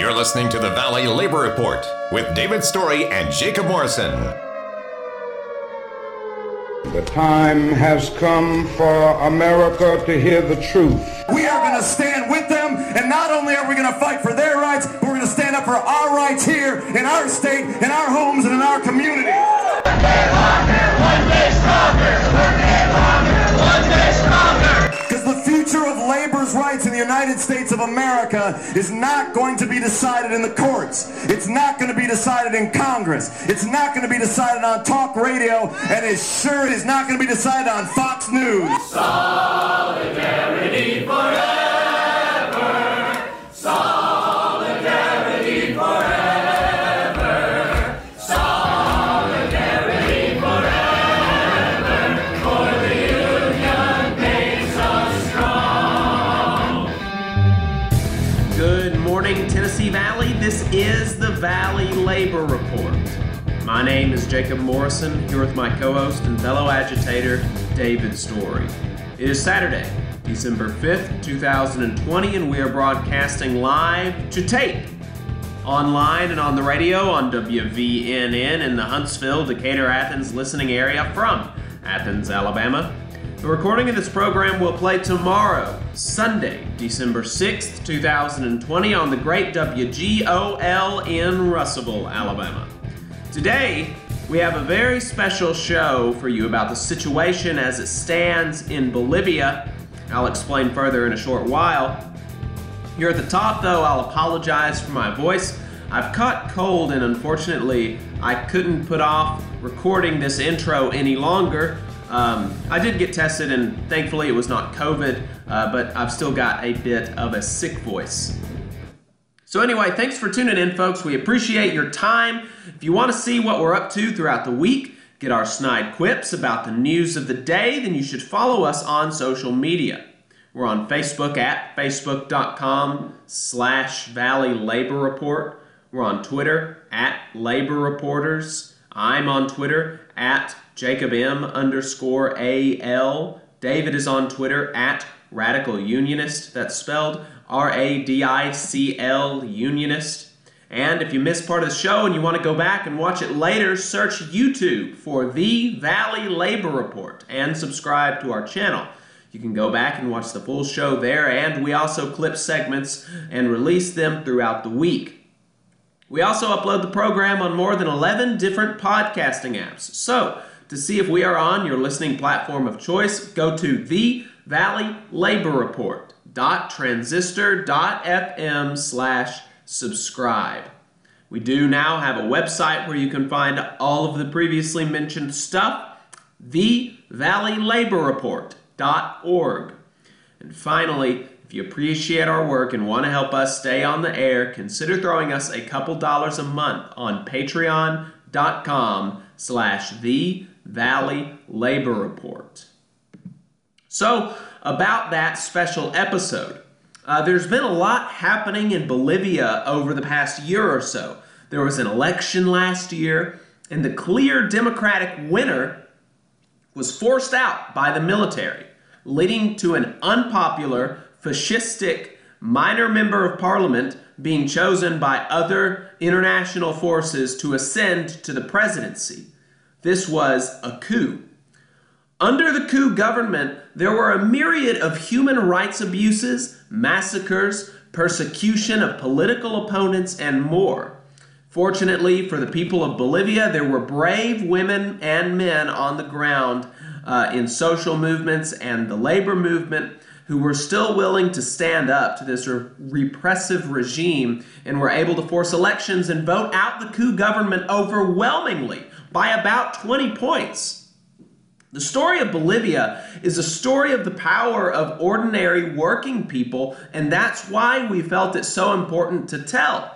You're listening to the Valley Labor Report with David Story and Jacob Morrison. The time has come for America to hear the truth. We are going to stand with them, and not only are we going to fight for their rights, but we're going to stand up for our rights here in our state, in our homes, and in our community. One day longer, one day stronger. One day longer, one day stronger. Because the future of rights in the United States of America is not going to be decided in the courts. It's not going to be decided in Congress. It's not going to be decided on talk radio, and it sure is not going to be decided on Fox News. Solidarity forever. Solidarity Jacob Morrison, here with my co host and fellow agitator, David Story. It is Saturday, December 5th, 2020, and we are broadcasting live to tape online and on the radio on WVNN in the Huntsville, Decatur, Athens listening area from Athens, Alabama. The recording of this program will play tomorrow, Sunday, December 6th, 2020, on the great WGOL in Russellville, Alabama. Today, we have a very special show for you about the situation as it stands in Bolivia. I'll explain further in a short while. Here at the top, though, I'll apologize for my voice. I've caught cold, and unfortunately, I couldn't put off recording this intro any longer. Um, I did get tested, and thankfully, it was not COVID, uh, but I've still got a bit of a sick voice. So, anyway, thanks for tuning in, folks. We appreciate your time. If you want to see what we're up to throughout the week, get our snide quips about the news of the day, then you should follow us on social media. We're on Facebook at facebook.com slash Valley Labor Report. We're on Twitter at Labor Reporters. I'm on Twitter at Jacob M underscore AL. David is on Twitter at Radical Unionist. That's spelled R A D I C L Unionist. And if you missed part of the show and you want to go back and watch it later, search YouTube for The Valley Labor Report and subscribe to our channel. You can go back and watch the full show there, and we also clip segments and release them throughout the week. We also upload the program on more than 11 different podcasting apps. So, to see if we are on your listening platform of choice, go to the Valley Labor Report transistor.fm slash subscribe. We do now have a website where you can find all of the previously mentioned stuff, thevalleylaborreport.org. And finally, if you appreciate our work and want to help us stay on the air, consider throwing us a couple dollars a month on patreon.com slash the Valley Labor Report. So, about that special episode. Uh, there's been a lot happening in Bolivia over the past year or so. There was an election last year, and the clear Democratic winner was forced out by the military, leading to an unpopular, fascistic minor member of parliament being chosen by other international forces to ascend to the presidency. This was a coup. Under the coup government, there were a myriad of human rights abuses, massacres, persecution of political opponents, and more. Fortunately for the people of Bolivia, there were brave women and men on the ground uh, in social movements and the labor movement who were still willing to stand up to this re- repressive regime and were able to force elections and vote out the coup government overwhelmingly by about 20 points. The story of Bolivia is a story of the power of ordinary working people, and that's why we felt it so important to tell.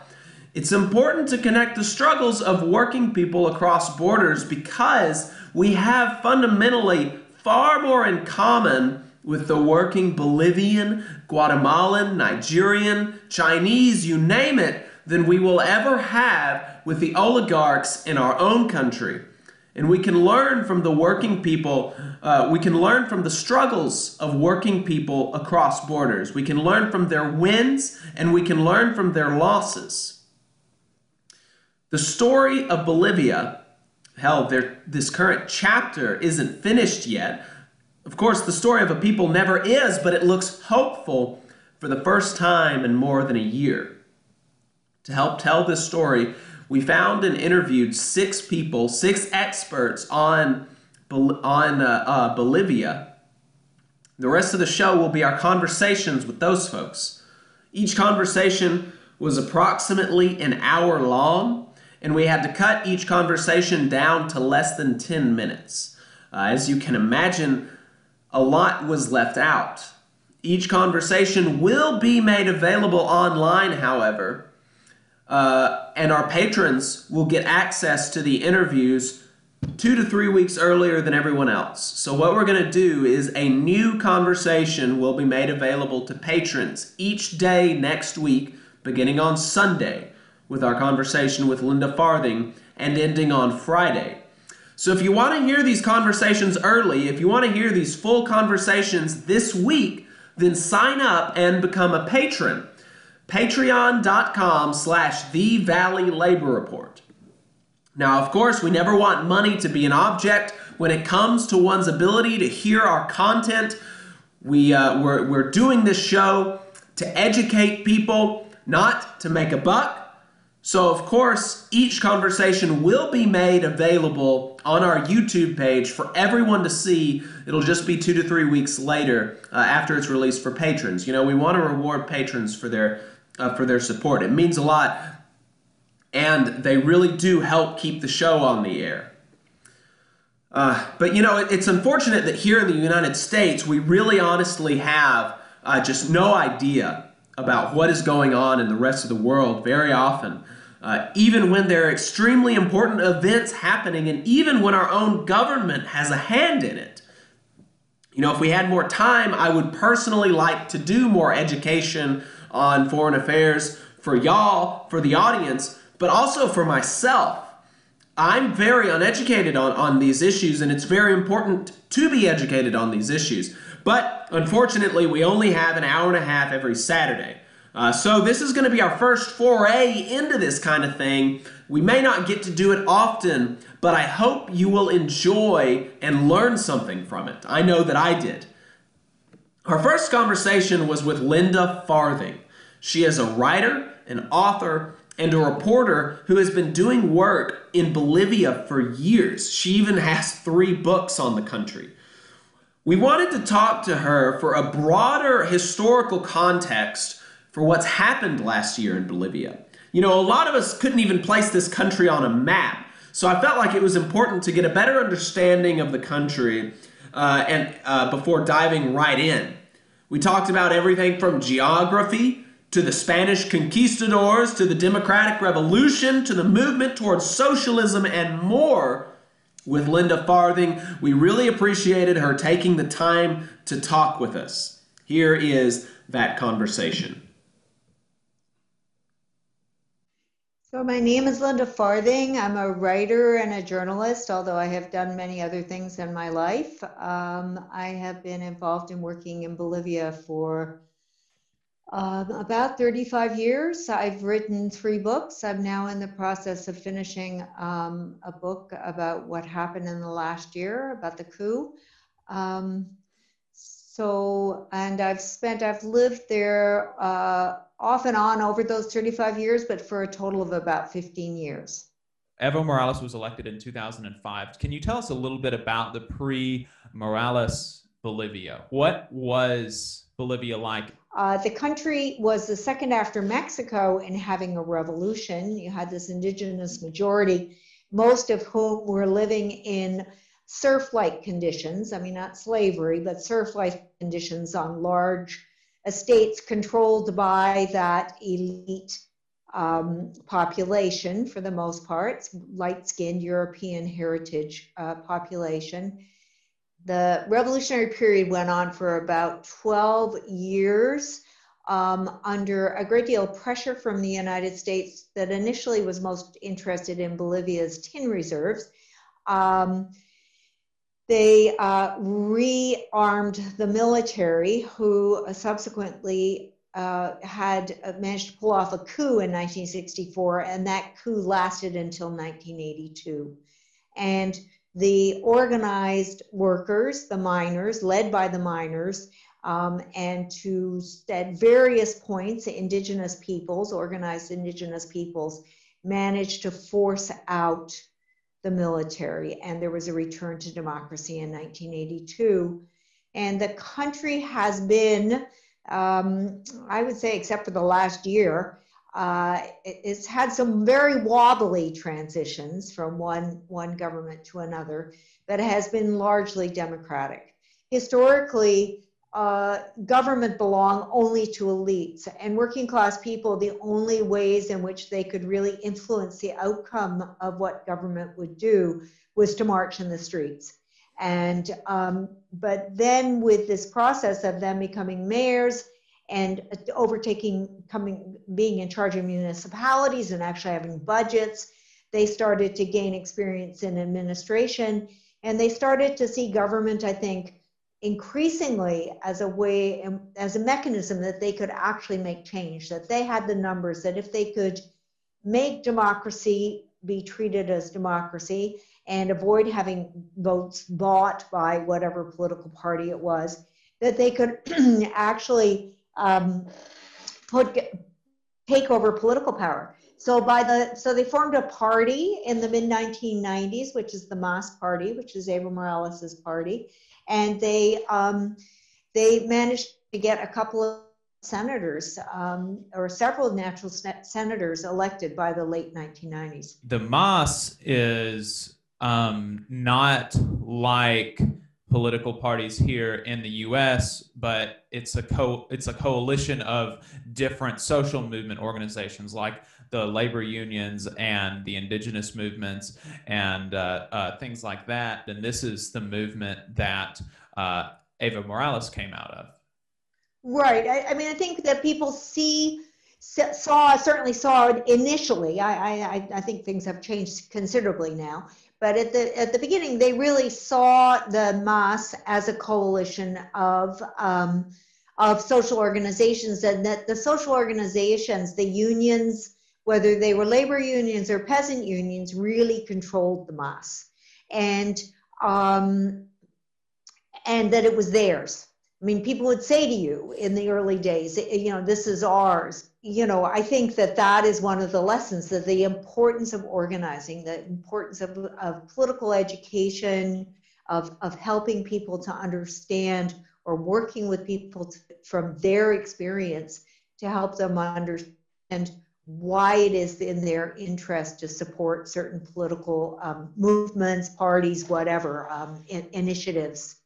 It's important to connect the struggles of working people across borders because we have fundamentally far more in common with the working Bolivian, Guatemalan, Nigerian, Chinese, you name it, than we will ever have with the oligarchs in our own country. And we can learn from the working people, uh, we can learn from the struggles of working people across borders. We can learn from their wins and we can learn from their losses. The story of Bolivia, hell, this current chapter isn't finished yet. Of course, the story of a people never is, but it looks hopeful for the first time in more than a year. To help tell this story, we found and interviewed six people, six experts on, on uh, uh, Bolivia. The rest of the show will be our conversations with those folks. Each conversation was approximately an hour long, and we had to cut each conversation down to less than 10 minutes. Uh, as you can imagine, a lot was left out. Each conversation will be made available online, however, uh, and our patrons will get access to the interviews two to three weeks earlier than everyone else. So, what we're going to do is a new conversation will be made available to patrons each day next week, beginning on Sunday, with our conversation with Linda Farthing and ending on Friday. So, if you want to hear these conversations early, if you want to hear these full conversations this week, then sign up and become a patron patreon.com slash the valley labor report. Now of course we never want money to be an object when it comes to one's ability to hear our content. We, uh, we're, we're doing this show to educate people not to make a buck. So of course each conversation will be made available on our youtube page for everyone to see. It'll just be two to three weeks later uh, after it's released for patrons. You know we want to reward patrons for their uh, for their support. It means a lot, and they really do help keep the show on the air. Uh, but you know, it, it's unfortunate that here in the United States, we really honestly have uh, just no idea about what is going on in the rest of the world very often. Uh, even when there are extremely important events happening, and even when our own government has a hand in it. You know, if we had more time, I would personally like to do more education on foreign affairs for y'all, for the audience, but also for myself. I'm very uneducated on, on these issues, and it's very important to be educated on these issues. But unfortunately, we only have an hour and a half every Saturday. Uh, so this is going to be our first foray into this kind of thing. We may not get to do it often, but I hope you will enjoy and learn something from it. I know that I did. Our first conversation was with Linda Farthing. She is a writer, an author, and a reporter who has been doing work in Bolivia for years. She even has three books on the country. We wanted to talk to her for a broader historical context for what's happened last year in Bolivia. You know, a lot of us couldn't even place this country on a map, so I felt like it was important to get a better understanding of the country uh, and uh, before diving right in. We talked about everything from geography to the Spanish conquistadors, to the democratic revolution, to the movement towards socialism, and more with Linda Farthing. We really appreciated her taking the time to talk with us. Here is that conversation. So, my name is Linda Farthing. I'm a writer and a journalist, although I have done many other things in my life. Um, I have been involved in working in Bolivia for um, about 35 years. I've written three books. I'm now in the process of finishing um, a book about what happened in the last year, about the coup. Um, so, and I've spent, I've lived there uh, off and on over those 35 years, but for a total of about 15 years. Evo Morales was elected in 2005. Can you tell us a little bit about the pre Morales Bolivia? What was Bolivia like uh, the country was the second after Mexico in having a revolution. You had this indigenous majority, most of whom were living in serf like conditions. I mean, not slavery, but serf like conditions on large estates controlled by that elite um, population for the most part, light skinned European heritage uh, population the revolutionary period went on for about 12 years um, under a great deal of pressure from the United States that initially was most interested in Bolivia's tin reserves. Um, they uh, rearmed the military, who subsequently uh, had managed to pull off a coup in 1964, and that coup lasted until 1982. And the organized workers, the miners, led by the miners, um, and to at various points, indigenous peoples, organized indigenous peoples, managed to force out the military, and there was a return to democracy in 1982. And the country has been, um, I would say, except for the last year, uh, it's had some very wobbly transitions from one, one government to another, but it has been largely democratic. Historically, uh, government belonged only to elites and working class people the only ways in which they could really influence the outcome of what government would do was to march in the streets and um, but then with this process of them becoming mayors and overtaking coming being in charge of municipalities and actually having budgets. They started to gain experience in administration and they started to see government i think increasingly as a way um, as a mechanism that they could actually make change that they had the numbers that if they could make democracy be treated as democracy and avoid having votes bought by whatever political party it was that they could actually um, put take over political power so by the so they formed a party in the mid 1990s which is the mas party which is evo morales's party and they um, they managed to get a couple of senators um, or several natural senators elected by the late 1990s. The MAS is um, not like political parties here in the U.S., but it's a co- it's a coalition of different social movement organizations like the labor unions and the indigenous movements and uh, uh, things like that. And this is the movement that uh, Morales came out of. Right. I, I, mean, I think that people see saw certainly saw it initially. I, I I think things have changed considerably now. But at the at the beginning, they really saw the MAS as a coalition of um, of social organizations, and that the social organizations, the unions, whether they were labor unions or peasant unions, really controlled the MAS, and um, and that it was theirs. I mean, people would say to you in the early days, you know, this is ours. You know, I think that that is one of the lessons that the importance of organizing, the importance of, of political education, of, of helping people to understand or working with people to, from their experience to help them understand why it is in their interest to support certain political um, movements, parties, whatever, um, in, initiatives,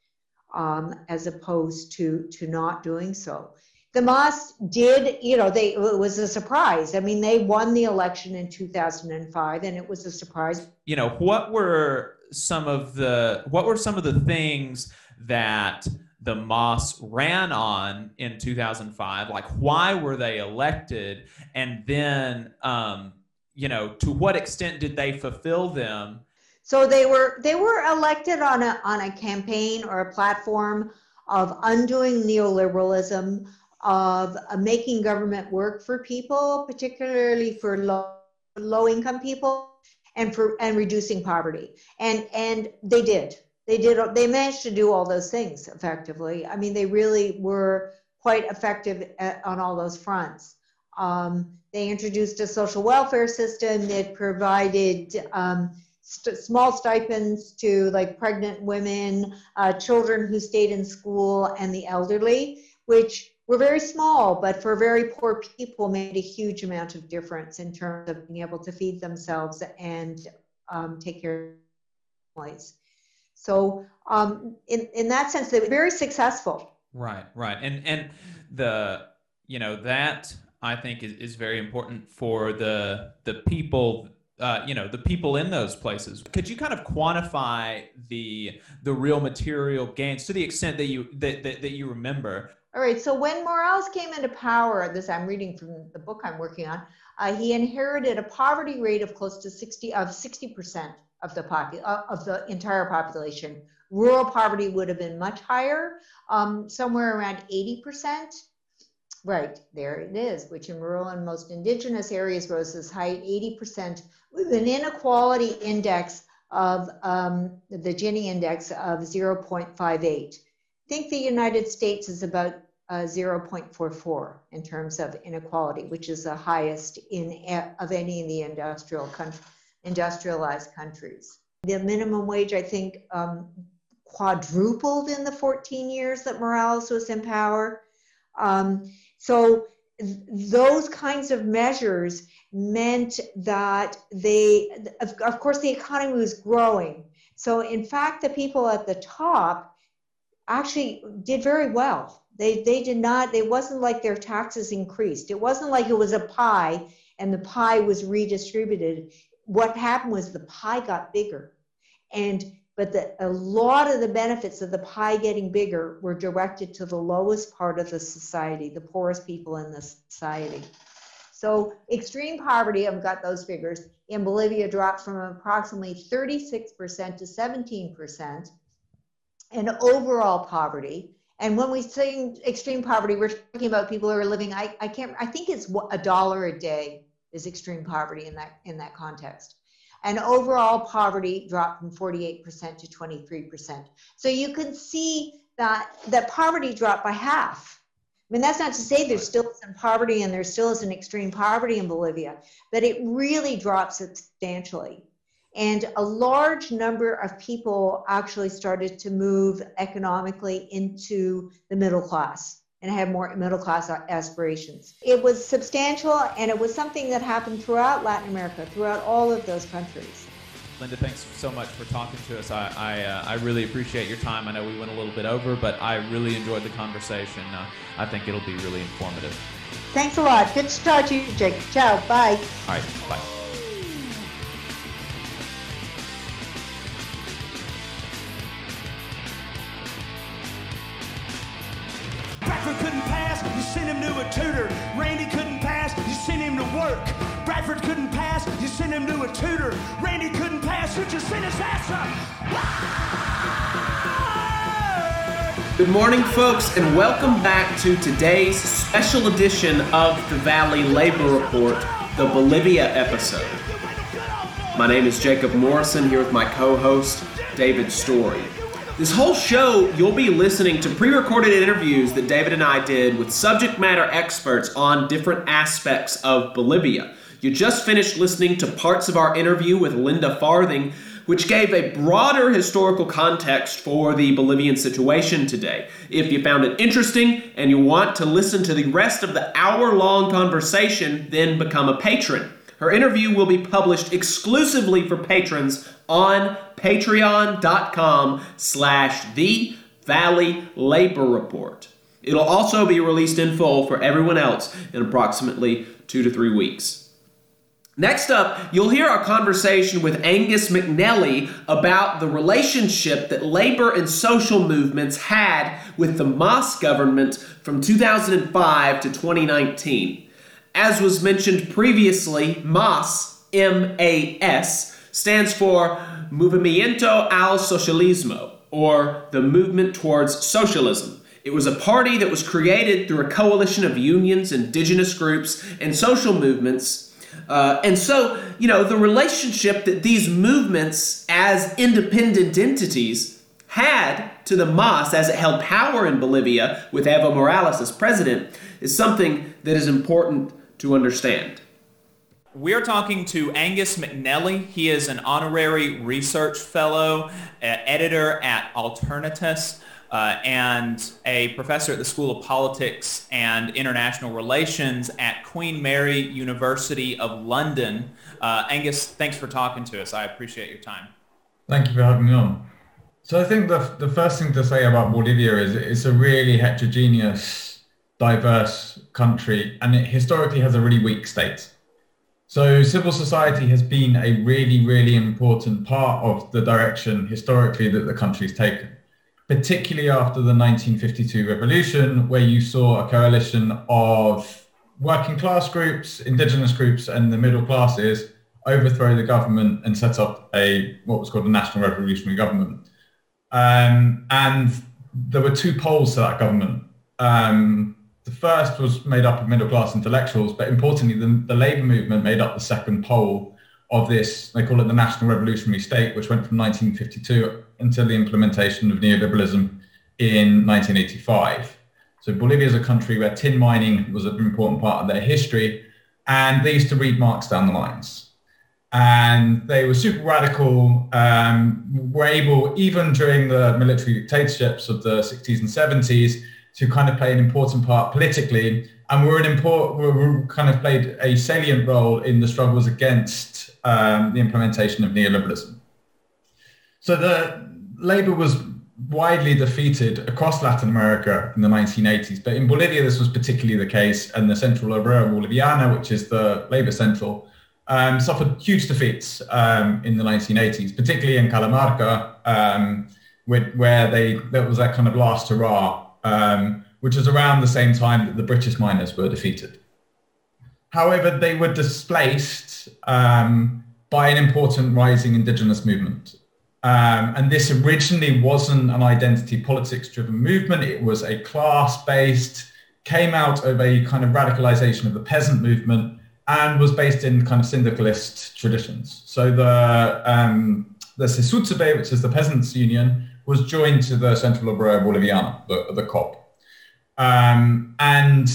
um, as opposed to, to not doing so. The MAS did, you know, they it was a surprise. I mean, they won the election in 2005, and it was a surprise. You know, what were some of the what were some of the things that the MAS ran on in 2005 like why were they elected and then um, you know to what extent did they fulfill them so they were they were elected on a on a campaign or a platform of undoing neoliberalism of uh, making government work for people particularly for low low income people and for and reducing poverty. And and they did. They did they managed to do all those things effectively. I mean they really were quite effective at, on all those fronts. Um, they introduced a social welfare system that provided um, st- small stipends to like pregnant women uh, children who stayed in school and the elderly which were very small but for very poor people made a huge amount of difference in terms of being able to feed themselves and um, take care of families so um, in in that sense, they were very successful. Right, right, and and the you know that I think is, is very important for the the people uh, you know the people in those places could you kind of quantify the the real material gains to the extent that you that, that, that you remember all right so when morales came into power this i'm reading from the book i'm working on uh, he inherited a poverty rate of close to 60 of 60 percent of the popu- uh, of the entire population. Rural poverty would have been much higher, um, somewhere around 80%. Right, there it is, which in rural and most indigenous areas rose as high 80% with an inequality index of um, the Gini index of 0.58. think the United States is about uh, 0.44 in terms of inequality, which is the highest in of any in the industrial industrialized countries. The minimum wage, I think, um, quadrupled in the 14 years that Morales was in power. Um, so th- those kinds of measures meant that they, of, of course, the economy was growing. So in fact, the people at the top actually did very well. They, they did not, it wasn't like their taxes increased. It wasn't like it was a pie and the pie was redistributed. What happened was the pie got bigger. And but the, a lot of the benefits of the pie getting bigger were directed to the lowest part of the society, the poorest people in the society. So extreme poverty, I've got those figures, in Bolivia dropped from approximately 36% to 17%. And overall poverty, and when we say extreme poverty, we're talking about people who are living, I, I can't, I think it's a dollar a day is extreme poverty in that, in that context and overall poverty dropped from 48% to 23%. So you can see that, that poverty dropped by half. I mean, that's not to say there's still some poverty and there still is an extreme poverty in Bolivia, but it really dropped substantially. And a large number of people actually started to move economically into the middle class and have more middle class aspirations. It was substantial and it was something that happened throughout Latin America, throughout all of those countries. Linda, thanks so much for talking to us. I I, uh, I really appreciate your time. I know we went a little bit over, but I really enjoyed the conversation. Uh, I think it'll be really informative. Thanks a lot. Good to talk to you, Jake. Ciao. Bye. All right. Bye. Good morning, folks, and welcome back to today's special edition of the Valley Labor Report, the Bolivia episode. My name is Jacob Morrison here with my co host, David Story. This whole show, you'll be listening to pre recorded interviews that David and I did with subject matter experts on different aspects of Bolivia. You just finished listening to parts of our interview with Linda Farthing, which gave a broader historical context for the Bolivian situation today. If you found it interesting and you want to listen to the rest of the hour long conversation, then become a patron. Her interview will be published exclusively for patrons on patreon.com slash the Valley Labor Report. It'll also be released in full for everyone else in approximately two to three weeks. Next up, you'll hear our conversation with Angus McNelly about the relationship that labor and social movements had with the MAS government from 2005 to 2019. As was mentioned previously, MAS, M A S, stands for Movimiento al Socialismo, or the Movement Towards Socialism. It was a party that was created through a coalition of unions, indigenous groups, and social movements. Uh, and so, you know, the relationship that these movements as independent entities had to the MAS as it held power in Bolivia with Evo Morales as president is something that is important to understand. We're talking to Angus McNelly. He is an honorary research fellow, uh, editor at Alternautas, uh, and a professor at the School of Politics and International Relations at Queen Mary University of London. Uh, Angus, thanks for talking to us. I appreciate your time. Thank you for having me on. So I think the, the first thing to say about Bolivia is it's a really heterogeneous, diverse country, and it historically has a really weak state. So civil society has been a really, really important part of the direction historically that the country's taken, particularly after the 1952 revolution, where you saw a coalition of working class groups, indigenous groups, and the middle classes overthrow the government and set up a what was called a national revolutionary government. Um, and there were two poles to that government. Um, the first was made up of middle class intellectuals, but importantly, the, the labor movement made up the second pole of this. They call it the National Revolutionary State, which went from 1952 until the implementation of neoliberalism in 1985. So Bolivia is a country where tin mining was an important part of their history, and they used to read Marx down the lines. And they were super radical, um, were able, even during the military dictatorships of the 60s and 70s, to kind of play an important part politically, and were an important, were, kind of played a salient role in the struggles against um, the implementation of neoliberalism. So the Labour was widely defeated across Latin America in the 1980s, but in Bolivia this was particularly the case, and the Central Obrera Boliviana, which is the Labour Central, um, suffered huge defeats um, in the 1980s, particularly in Calamarca, um, where, where, they that was that kind of last hurrah, um, which was around the same time that the British miners were defeated. However, they were displaced um, by an important rising indigenous movement. Um, and this originally wasn't an identity politics driven movement. It was a class based, came out of a kind of radicalization of the peasant movement and was based in kind of syndicalist traditions. So the, um, the CSUTCB, which is the peasants union, was joined to the Central Obrera Boliviana, the, the COB. Um, and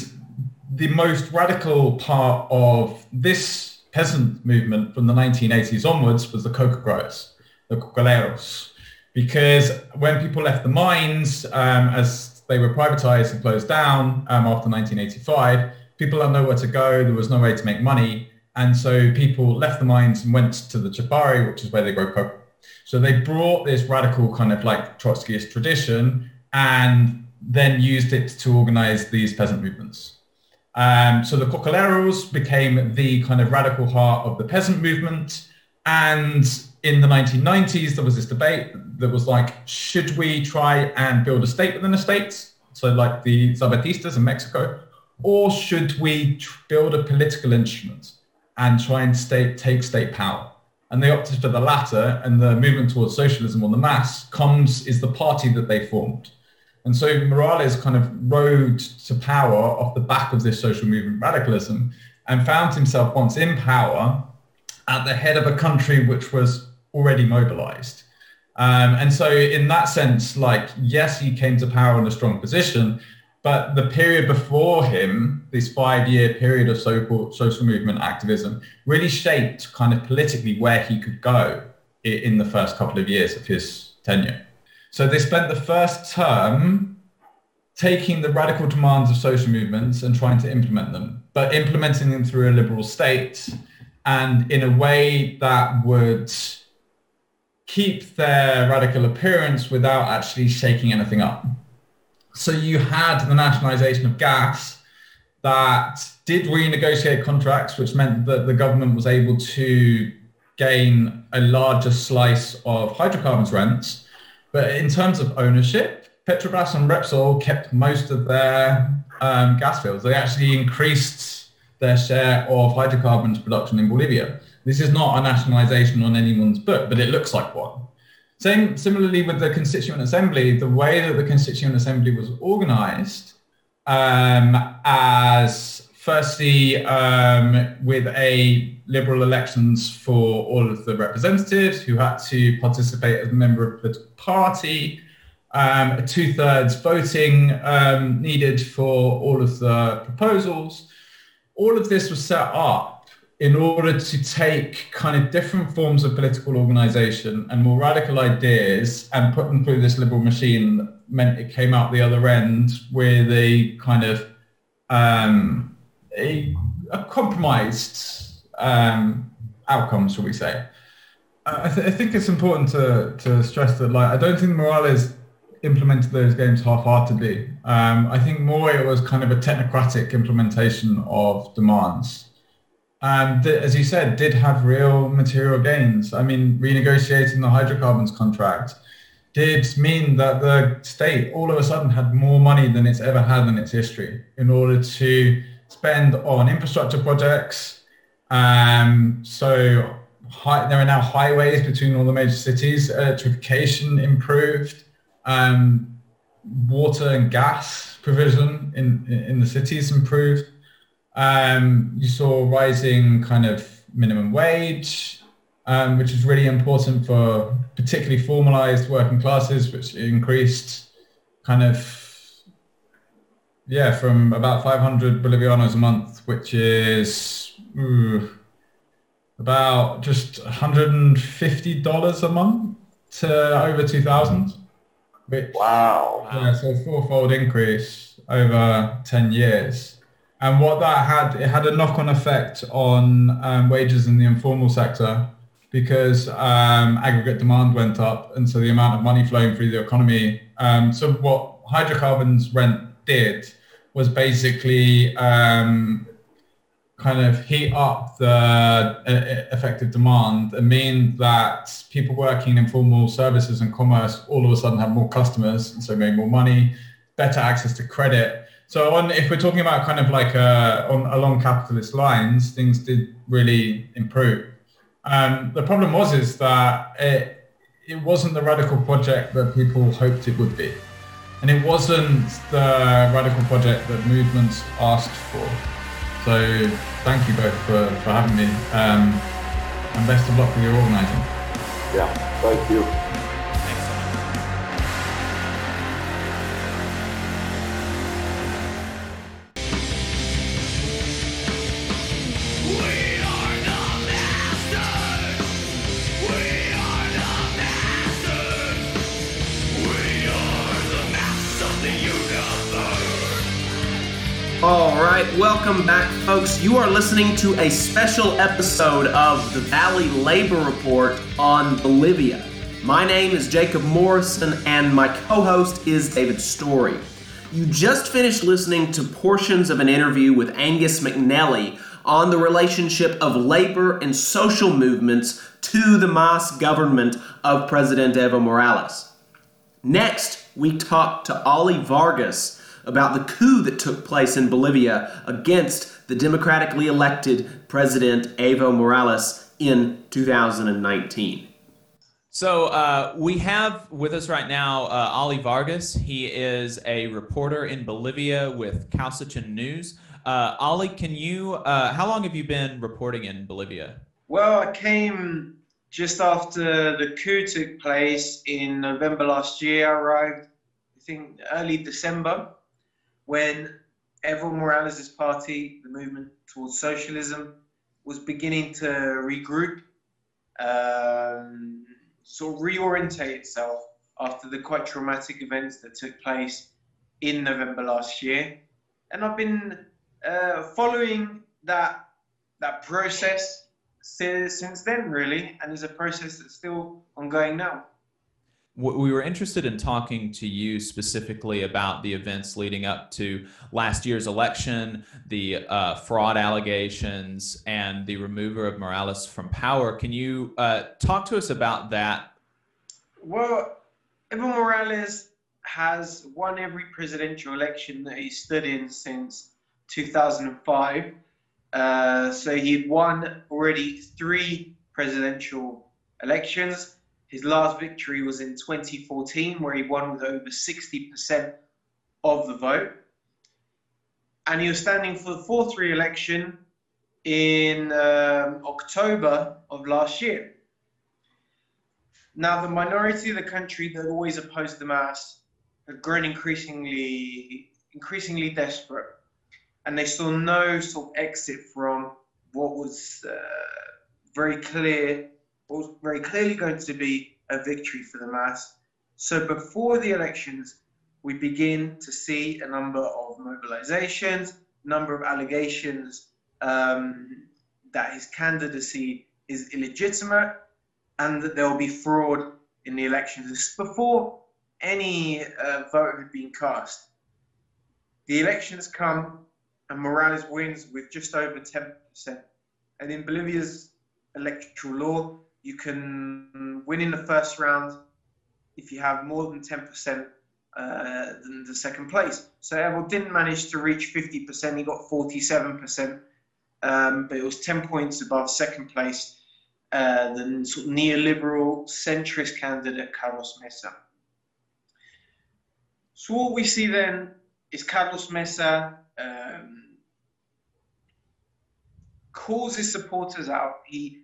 the most radical part of this peasant movement from the 1980s onwards was the coca growers the cocaleros, because when people left the mines, um, as they were privatized and closed down um, after 1985, people had nowhere to go. There was no way to make money. And so people left the mines and went to the Chapare, which is where they grow coca. So they brought this radical kind of like Trotskyist tradition and then used it to organize these peasant movements. Um, so the cocaleros became the kind of radical heart of the peasant movement. And in the 1990s, there was this debate that was like, should we try and build a state within the states? So like the Zapatistas in Mexico, or should we build a political instrument and try and state, take state power? And they opted for the latter, and the movement towards socialism on the MAS comes is the party that they formed. And so Morales kind of rode to power off the back of this social movement radicalism and found himself once in power at the head of a country which was already mobilized. Um, and so in that sense, like, yes, he came to power in a strong position, but the period before him, this five-year period of so social movement activism, really shaped kind of politically where he could go in the first couple of years of his tenure. So they spent the first term taking the radical demands of social movements and trying to implement them, but implementing them through a liberal state and in a way that would keep their radical appearance without actually shaking anything up. So you had the nationalization of gas that did renegotiate contracts, which meant that the government was able to gain a larger slice of hydrocarbons rents. But in terms of ownership, Petrobras and Repsol kept most of their um, gas fields. They actually increased their share of hydrocarbons production in Bolivia. This is not a nationalization on anyone's book, but it looks like one. Same, similarly with the Constituent Assembly, the way that the Constituent Assembly was organized um, as firstly um, with a liberal elections for all of the representatives who had to participate as a member of political party, um, two-thirds voting um, needed for all of the proposals. All of this was set up in order to take kind of different forms of political organization and more radical ideas and put them through this liberal machine meant it came out the other end with a kind of um, a, a, compromised um, outcome, shall we say. I, th- I, think it's important to, to stress that like I don't think Morales implemented those games half-heartedly. Um, I think more it was kind of a technocratic implementation of demands and as you said, did have real material gains. I mean, renegotiating the hydrocarbons contract did mean that the state all of a sudden had more money than it's ever had in its history in order to spend on infrastructure projects. Um, so there are now highways between all the major cities. Electrification improved. Um, water and gas provision in in the cities improved. Um, you saw rising kind of minimum wage, um, which is really important for particularly formalized working classes, which increased kind of yeah from about 500 bolivianos a month, which is ooh, about just 150 dollars a month to over 2,000. Which, wow. Yeah, so fourfold increase over 10 years. And what that had, it had a knock-on effect on um, wages in the informal sector because um, aggregate demand went up, and so the amount of money flowing through the economy. Um, so what hydrocarbons rent did was basically um, kind of heat up the uh, effective demand and mean that people working in informal services and commerce all of a sudden have more customers and so made more money, better access to credit. So on, if we're talking about kind of like uh, on along capitalist lines, things did really improve. Um, the problem was is that it, it wasn't the radical project that people hoped it would be. And it wasn't the radical project that movements asked for. So thank you both for, for having me. Um, and best of luck with your organising. Yeah, thank you. Right, welcome back, folks. You are listening to a special episode of the Valley Labor Report on Bolivia. My name is Jacob Morrison, and my co host is David Story. You just finished listening to portions of an interview with Angus McNelly on the relationship of labor and social movements to the MAS government of President Evo Morales. Next, we talk to Ollie Vargas about the coup that took place in Bolivia against the democratically elected President Evo Morales in 2019. So uh, we have with us right now uh, Ollie Vargas. He is a reporter in Bolivia with Kawsachun News. Uh, Ollie, can you? Uh, how long have you been reporting in Bolivia? Well, I came just after the coup took place in November last year. I arrived, I think, early December when Evo Morales' party, the movement towards socialism, was beginning to regroup, um, sort of reorientate itself after the quite traumatic events that took place in November last year. And I've been uh, following that that process since, since then, really, and it's a process that's still ongoing now we were interested in talking to you specifically about the events leading up to last year's election, the uh, fraud allegations, and the remover of Morales from power. Can you uh, talk to us about that? Well, Evo Morales has won every presidential election that he stood in since 2005. Uh, so he'd won already three presidential elections his last victory was in 2014, where he won with over 60% of the vote. And he was standing for the fourth re election in um, October of last year. Now, the minority of the country that always opposed the MAS have grown increasingly, increasingly desperate, and they saw no sort of exit from what was uh, very clear was very clearly going to be a victory for the MAS. So before the elections, we begin to see a number of mobilizations, number of allegations um, that his candidacy is illegitimate and that there will be fraud in the elections before any uh, vote had been cast. The elections come and Morales wins with just over 10%. And in Bolivia's electoral law, you can win in the first round if you have more than 10% uh, than the second place. So Evo didn't manage to reach 50%, he got 47%, um, but it was 10 points above second place. uh, the sort of neoliberal centrist candidate Carlos Mesa. So what we see then is Carlos Mesa um, calls his supporters out. He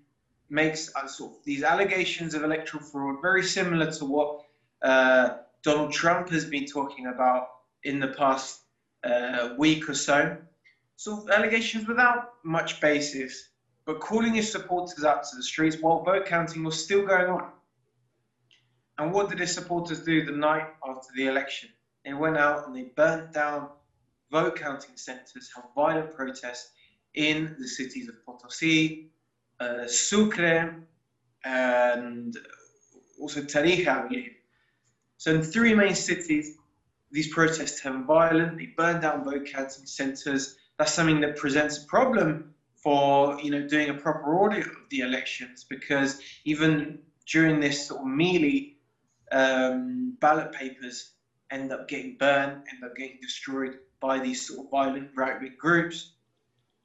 makes uh, sort of these allegations of electoral fraud, very similar to what uh, Donald Trump has been talking about in the past uh, week or so. Sort of allegations without much basis, but calling his supporters out to the streets while vote counting was still going on. And what did his supporters do the night after the election? They went out and they burnt down vote counting centers, held violent protests in the cities of Potosi, uh, Sucre, and also Tarija. So in three main cities, these protests turned violent. They burned down vote counting centers. That's something that presents a problem for you know doing a proper audit of the elections because even during this sort of melee, um, ballot papers end up getting burned, end up getting destroyed by these sort of violent right-wing groups.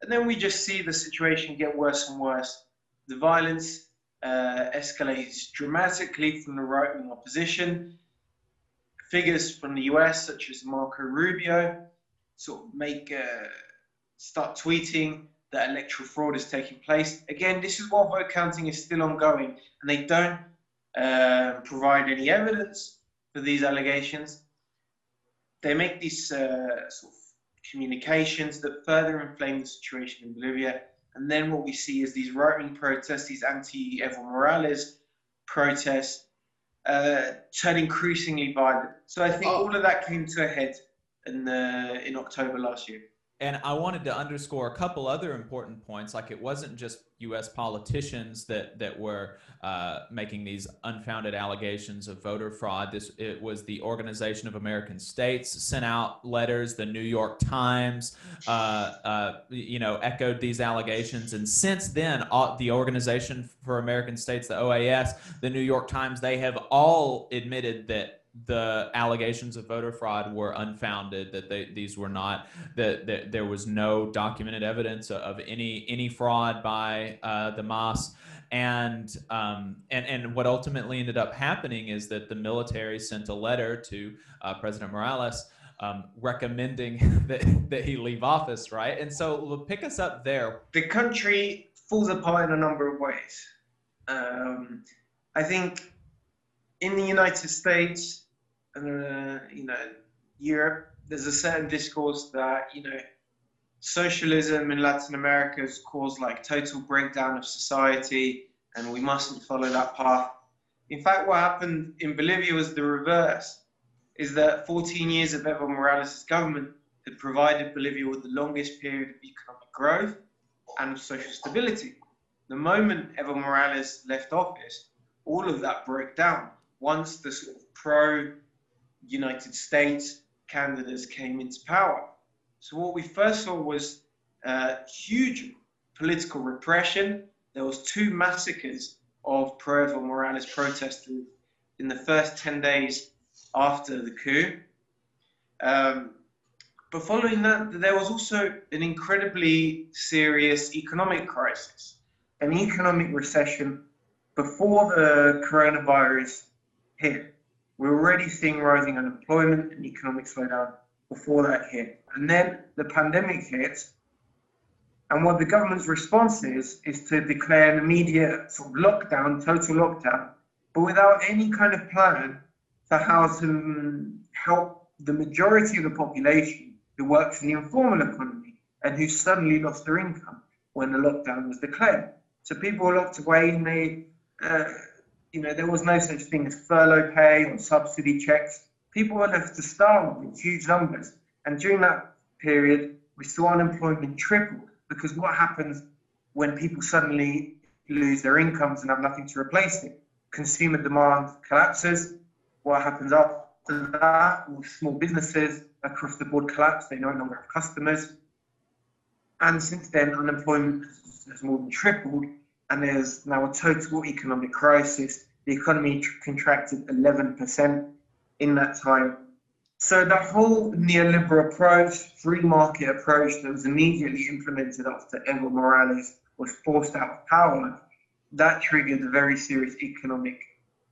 And then we just see the situation get worse and worse. The violence uh, escalates dramatically from the right-wing opposition. Figures from the US, such as Marco Rubio, sort of make uh, start tweeting that electoral fraud is taking place. Again, this is while vote counting is still ongoing, and they don't uh, provide any evidence for these allegations. They make these uh, sort of communications that further inflame the situation in Bolivia. And then what we see is these right-wing protests, these anti-Evo Morales protests, uh, turn increasingly violent. So I think Oh. all of that came to a head in the, in October last year. And I wanted to underscore a couple other important points. Like it wasn't just U.S. politicians that that were uh, making these unfounded allegations of voter fraud. This it was the Organization of American States sent out letters. The New York Times, uh, uh, you know, echoed these allegations. And since then, all, the Organization for American States, the OAS, the New York Times, they have all admitted that the allegations of voter fraud were unfounded that they, these were not that, that there was no documented evidence of any any fraud by uh, the MAS and um, and and what ultimately ended up happening is that the military sent a letter to uh, President Morales um, recommending that, that he leave office right? And so pick us up there. The country falls apart in a number of ways. Um, I think in the United States, uh, you know, Europe, there's a certain discourse that you know, socialism in Latin America has caused like total breakdown of society, and we mustn't follow that path. In fact, what happened in Bolivia was the reverse. Is that 14 years of Evo Morales' government had provided Bolivia with the longest period of economic growth and social stability. The moment Evo Morales left office, all of that broke down once the sort of pro United States candidates came into power. So what we first saw was uh, huge political repression. There was two massacres of pro Morales protesters in the first 10 days after the coup. Um, but following that, there was also an incredibly serious economic crisis, an economic recession before the coronavirus hit. We're already seeing rising unemployment and economic slowdown before that hit. And then the pandemic hit. And what the government's response is, is to declare an immediate sort of lockdown, total lockdown, but without any kind of plan for how to um, help the majority of the population who works in the informal economy and who suddenly lost their income when the lockdown was declared. So people were locked away and they, uh, you know, there was no such thing as furlough pay or subsidy checks. People were left to starve in huge numbers. And during that period, we saw unemployment triple because what happens when people suddenly lose their incomes and have nothing to replace it? Consumer demand collapses. What happens after that? All small businesses across the board collapse. They no longer have customers. And since then, unemployment has more than tripled, and there's now a total economic crisis. The economy tr- contracted 11% in that time. So that whole neoliberal approach, free market approach that was immediately implemented after Evo Morales was forced out of power, that triggered a very serious economic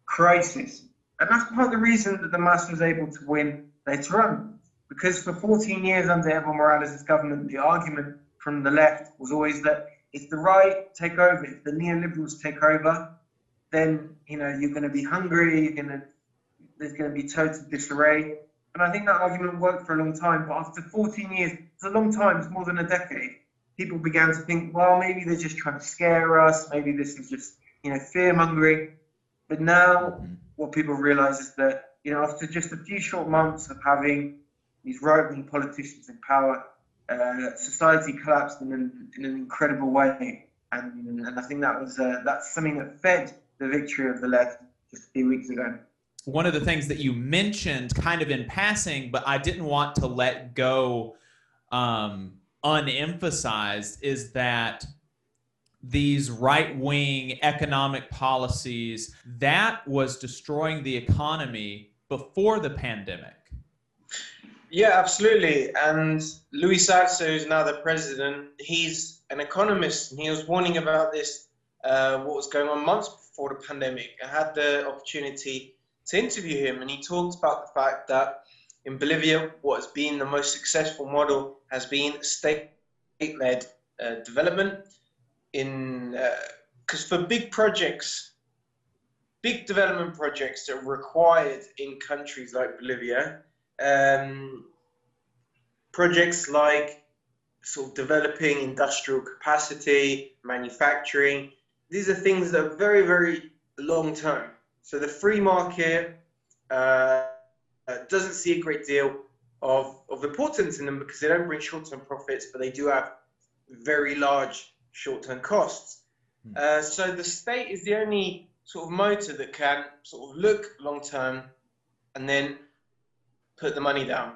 crisis. And that's part of the reason that the MAS was able to win later on. Because for 14 years under Evo Morales' government, the argument from the left was always that if the right take over, if the neoliberals take over, then you know you're going to be hungry. You're going to there's going to be total disarray. And I think that argument worked for a long time. But after 14 years, it's a long time. It's more than a decade. People began to think, well, maybe they're just trying to scare us. Maybe this is just you know fear mongering. But now, what people realize is that you know after just a few short months of having these right-wing politicians in power, uh, society collapsed in an, in an incredible way. And, and I think that was uh, that's something that fed the victory of the left just a few weeks ago. One of the things that you mentioned kind of in passing, but I didn't want to let go um, unemphasized, is that these right wing economic policies that was destroying the economy before the pandemic. Yeah, absolutely. And Luis Arce, who's now the president, he's an economist, and he was warning about this, uh, what was going on months before the pandemic. I had the opportunity to interview him, and he talked about the fact that in Bolivia, what has been the most successful model has been state-led uh, development. In because uh, for big projects, big development projects that are required in countries like Bolivia, um, projects like sort of developing industrial capacity, manufacturing. These are things that are very, very long term. So the free market uh, doesn't see a great deal of, of importance in them because they don't bring short term profits, but they do have very large short term costs. Hmm. Uh, so the state is the only sort of motor that can sort of look long term and then put the money down.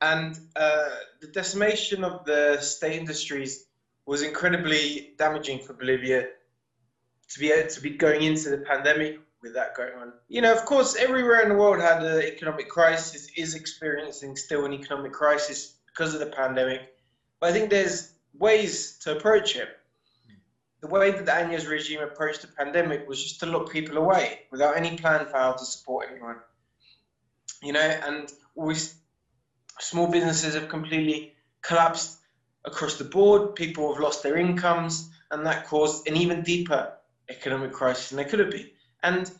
And uh, the decimation of the state industries was incredibly damaging for Bolivia to be to be going into the pandemic with that going on. You know, of course, everywhere in the world had an economic crisis, is experiencing still an economic crisis because of the pandemic. But I think there's ways to approach it. The way that the Áñez regime approached the pandemic was just to lock people away without any plan for how to support anyone. You know, and we small businesses have completely collapsed across the board. People have lost their incomes, and that caused an even deeper economic crisis than they could have been. And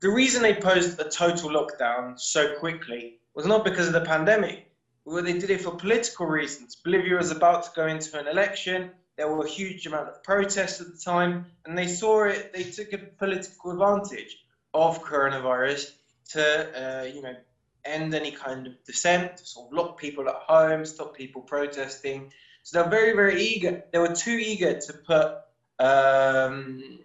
the reason they posed a total lockdown so quickly was not because of the pandemic. Well, they did it for political reasons. Bolivia was about to go into an election. There were a huge amount of protests at the time, and they saw it. They took a political advantage of coronavirus to, uh, you know, end any kind of dissent, sort of lock people at home, stop people protesting. So they're very, very eager. They were too eager to put um,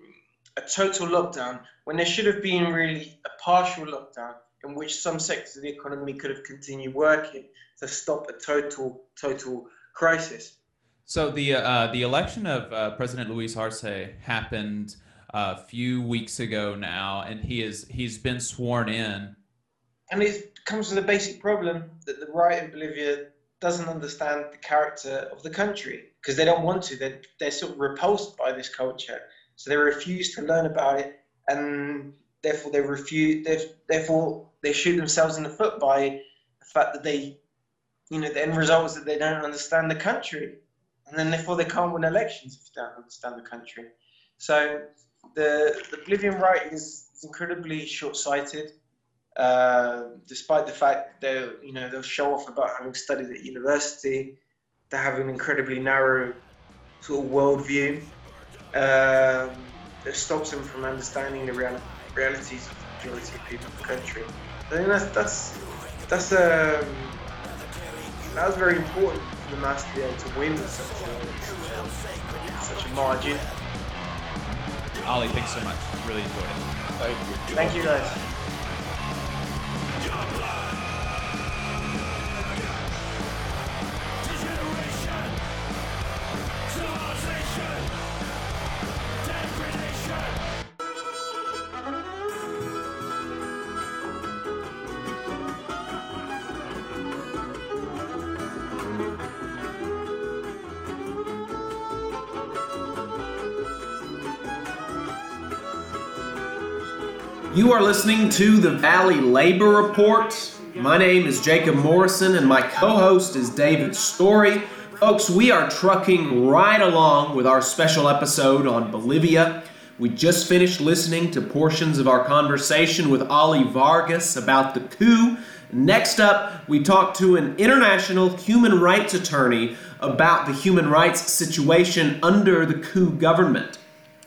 a total lockdown when there should have been really a partial lockdown in which some sectors of the economy could have continued working to stop a total, total crisis. So the uh, the election of uh, President Luis Arce happened a few weeks ago now, and he is he's been sworn in and it comes with a basic problem that the right in Bolivia doesn't understand the character of the country because they don't want to. They're, they're sort of repulsed by this culture, so they refuse to learn about it, and therefore they refuse. Therefore, they shoot themselves in the foot by the fact that they, you know, the end result is that they don't understand the country, and then therefore they can't win elections if they don't understand the country. So the the Bolivian right is, is incredibly short-sighted uh, despite the fact they you know they'll show off about having studied at university, they have an incredibly narrow sort of worldview um, that stops them from understanding the real, realities of the majority of people in the country. I think that's that's that's um, that was very important for the MAS to be able to win such a, such a margin. Ollie, thanks so much. Really enjoyed it. Thank you. Thank you guys. Are listening to the Valley Labor Report. My name is Jacob Morrison, and my co host is David Story. Folks, we are trucking right along with our special episode on Bolivia. We just finished listening to portions of our conversation with Ollie Vargas about the coup. Next up, we talked to an international human rights attorney about the human rights situation under the coup government.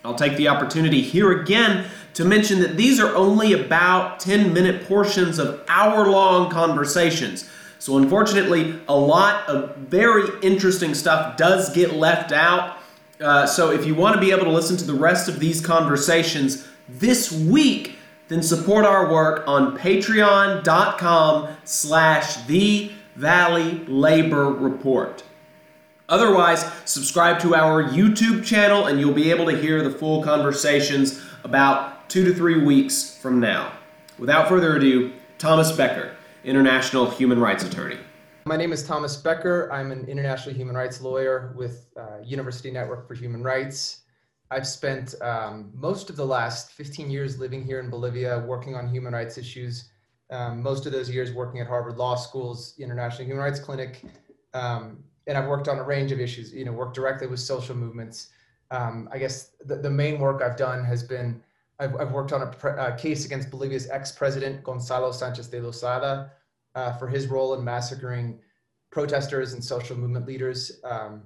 I'll take the opportunity here again to mention that these are only about 10 minute portions of hour long conversations. So, unfortunately, a lot of very interesting stuff does get left out. Uh, so, if you want to be able to listen to the rest of these conversations this week, then support our work on patreon.com slash the Valley Labor Report. Otherwise, subscribe to our YouTube channel and you'll be able to hear the full conversations about two to three weeks from now. Without further ado, Thomas Becker, International Human Rights Attorney. My name is Thomas Becker. I'm an international human rights lawyer with uh, University Network for Human Rights. I've spent um, most of the last 15 years living here in Bolivia, working on human rights issues. Um, most of those years working at Harvard Law School's International Human Rights Clinic. Um, and I've worked on a range of issues, you know, worked directly with social movements. Um, I guess the, the main work I've done has been, I've, I've worked on a, a case against Bolivia's ex-president, Gonzalo Sanchez de Lozada, uh, for his role in massacring protesters and social movement leaders. Um,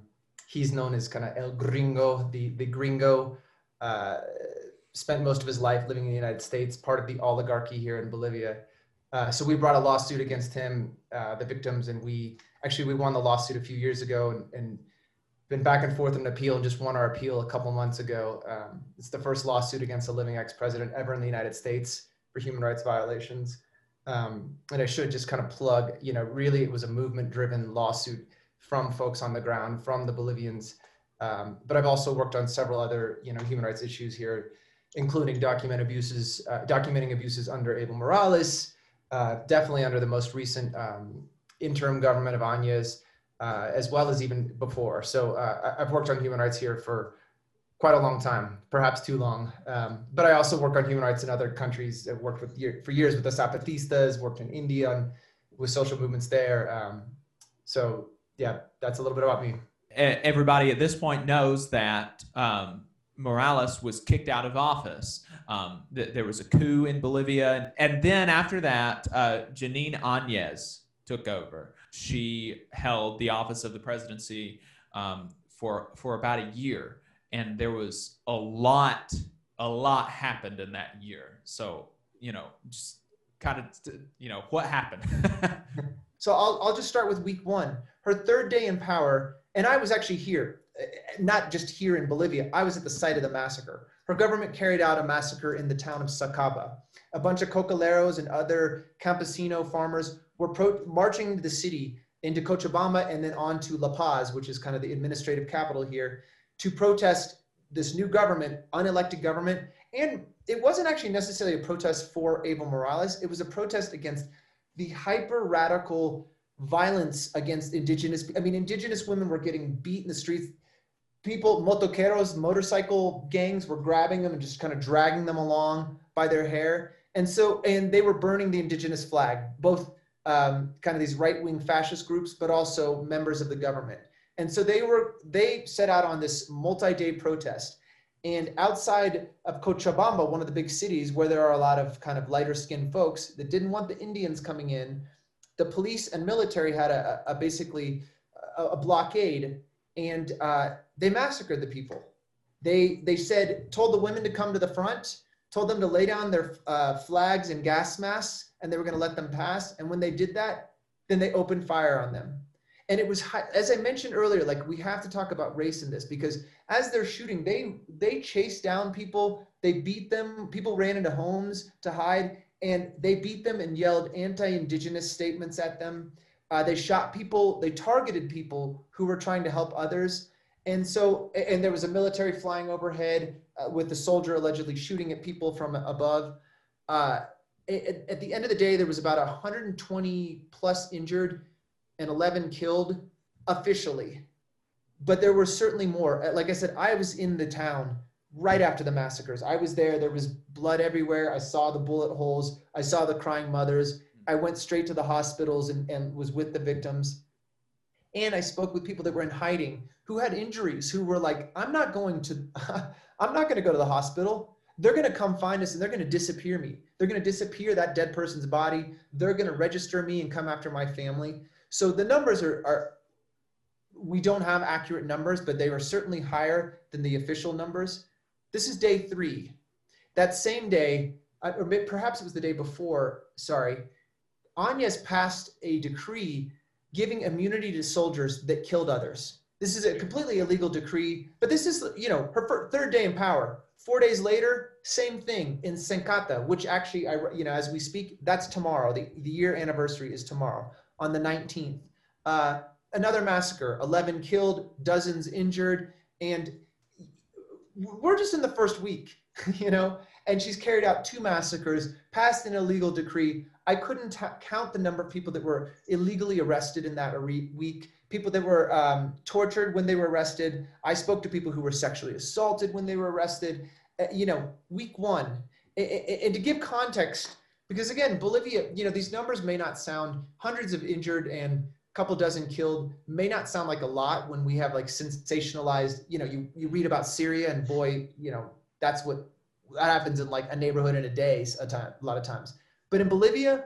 he's known as kind of El Gringo, the, the gringo, uh, spent most of his life living in the United States, part of the oligarchy here in Bolivia. Uh, so we brought a lawsuit against him, uh, the victims, and we actually we won the lawsuit a few years ago and, and been back and forth in an appeal and just won our appeal a couple months ago. Um, it's the first lawsuit against a living ex-president ever in the United States for human rights violations. Um, and I should just kind of plug, you know, really it was a movement-driven lawsuit from folks on the ground, from the Bolivians. Um, but I've also worked on several other, you know, human rights issues here, including document abuses, uh, documenting abuses under Evo Morales, uh, definitely under the most recent um, interim government of Áñez, uh, as well as even before. So uh, I've worked on human rights here for quite a long time, perhaps too long. Um, but I also work on human rights in other countries. I've worked with for years with the Zapatistas, worked in India on, with social movements there. Um, so yeah, that's a little bit about me. Everybody at this point knows that um, Morales was kicked out of office. Um, th- there was a coup in Bolivia. And then after that, uh, Janine Áñez took over. She held the office of the presidency um, for, for about a year. And there was a lot, a lot happened in that year. So, you know, just kind of, you know, what happened? so I'll, I'll just start with week one. Her third day in power, and I was actually here not just here in Bolivia, I was at the site of the massacre. Her government carried out a massacre in the town of Sacaba. A bunch of cocaleros and other campesino farmers were pro- marching into the city, into Cochabamba, and then on to La Paz, which is kind of the administrative capital here, to protest this new government, unelected government. And it wasn't actually necessarily a protest for Evo Morales, it was a protest against the hyper radical violence against indigenous i mean indigenous women were getting beat in the streets people, motoqueros, motorcycle gangs were grabbing them and just kind of dragging them along by their hair. And so, and they were burning the indigenous flag, both um, kind of these right-wing fascist groups, but also members of the government. And so they were, they set out on this multi-day protest. And outside of Cochabamba, one of the big cities where there are a lot of kind of lighter skinned folks that didn't want the Indians coming in, the police and military had a, a basically a, a blockade and uh, they massacred the people. They they said told the women to come to the front, told them to lay down their uh, flags and gas masks, and they were going to let them pass. And when they did that, then they opened fire on them. And it was as I mentioned earlier, like we have to talk about race in this because as they're shooting, they they chased down people, they beat them. People ran into homes to hide, and they beat them and yelled anti-indigenous statements at them. Uh, they shot people, they targeted people who were trying to help others. And so, and there was a military flying overhead uh, with the soldier allegedly shooting at people from above. Uh, at, at, the end of the day, there was about 120 plus injured and 11 killed officially. But there were certainly more. Uh, like I said, I was in the town right after the massacres. I was there. There was blood everywhere. I saw the bullet holes. I saw the crying mothers. I went straight to the hospitals and, and was with the victims. And I spoke with people that were in hiding who had injuries, who were like, I'm not going to, I'm not going to go to the hospital. They're going to come find us and they're going to disappear me. They're going to disappear that dead person's body. They're going to register me and come after my family. So the numbers are, are we don't have accurate numbers, but they are certainly higher than the official numbers. This is day three. That same day, uh, or perhaps it was the day before, sorry, Áñez passed a decree giving immunity to soldiers that killed others. This is a completely illegal decree, but this is, you know, her third day in power. Four days later, same thing in Senkata, which actually, I, you know, as we speak, that's tomorrow. The, the year anniversary is tomorrow on the 19th. Uh, another massacre, 11 killed, dozens injured, and we're just in the first week, you know, and she's carried out two massacres, passed an illegal decree. I couldn't count the number of people that were illegally arrested in that week, people that were um, tortured when they were arrested. I spoke to people who were sexually assaulted when they were arrested. Uh, you know, week one. And, to give context, because again, Bolivia, you know, these numbers may not sound hundreds of injured and a couple dozen killed may not sound like a lot when we have like sensationalized you know you, you read about syria and boy you know that's what that happens in like a neighborhood in a day a time a lot of times. But in bolivia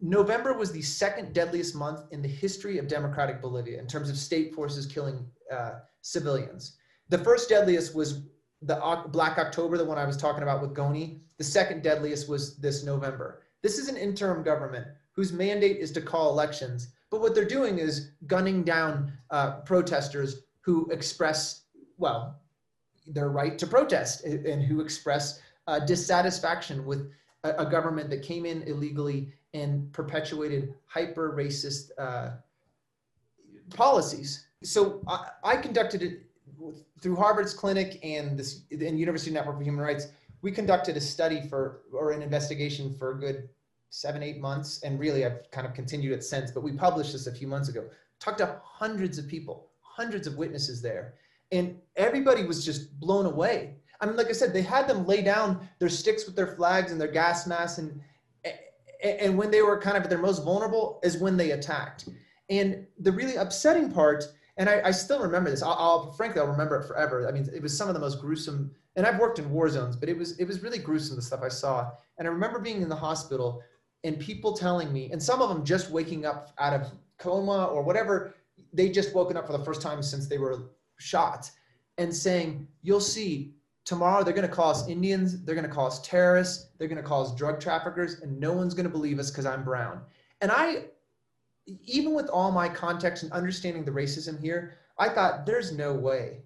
november was the second deadliest month in the history of democratic bolivia in terms of state forces killing uh, civilians. The first deadliest was the black october the one i was talking about with goni. The second deadliest was this november. This is an interim government whose mandate is to call elections but what they're doing is gunning down uh, protesters who express, well, their right to protest and who express uh, dissatisfaction with a, a, government that came in illegally and perpetuated hyper racist uh, policies. So I, I, conducted it through Harvard's clinic and this and University Network for Human Rights. We conducted a study for or an investigation for a good seven, eight months, and really I've kind of continued it since, but we published this a few months ago. Talked to hundreds of people, hundreds of witnesses there, and everybody was just blown away. I mean, like I said, they had them lay down their sticks with their flags and their gas masks, and and when they were kind of at their most vulnerable is when they attacked. And the really upsetting part, and I, I still remember this. I'll, I'll frankly I'll remember it forever. I mean, it was some of the most gruesome. And I've worked in war zones, but it was it was really gruesome the stuff I saw. And I remember being in the hospital and people telling me, and some of them just waking up out of coma or whatever, they just woken up for the first time since they were shot, and saying, You'll see tomorrow they're going to call us Indians, they're going to call us terrorists, they're going to call us drug traffickers, and no one's going to believe us because I'm brown. And I, even with all my context and understanding the racism here, I thought, There's no way.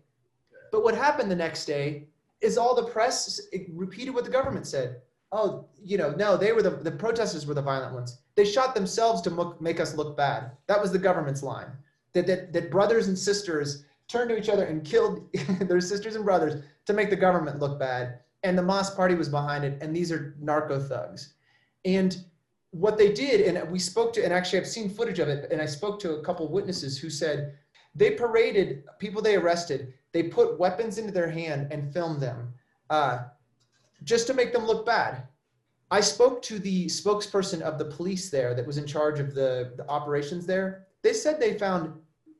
But what happened the next day is all the press repeated what the government said oh, you know, no, they were the, the protesters were the violent ones. They shot themselves to make us look bad. That was the government's line. That, that, that brothers and sisters turned to each other and killed their sisters and brothers to make the government look bad. And the MAS Party was behind it. And these are narco thugs. And what they did, and we spoke to, and actually I've seen footage of it, and I spoke to a couple witnesses who said they paraded people they arrested, they put weapons into their hand and filmed them. Uh, just to make them look bad. I spoke to the spokesperson of the police there that was in charge of the, the operations there. They said they found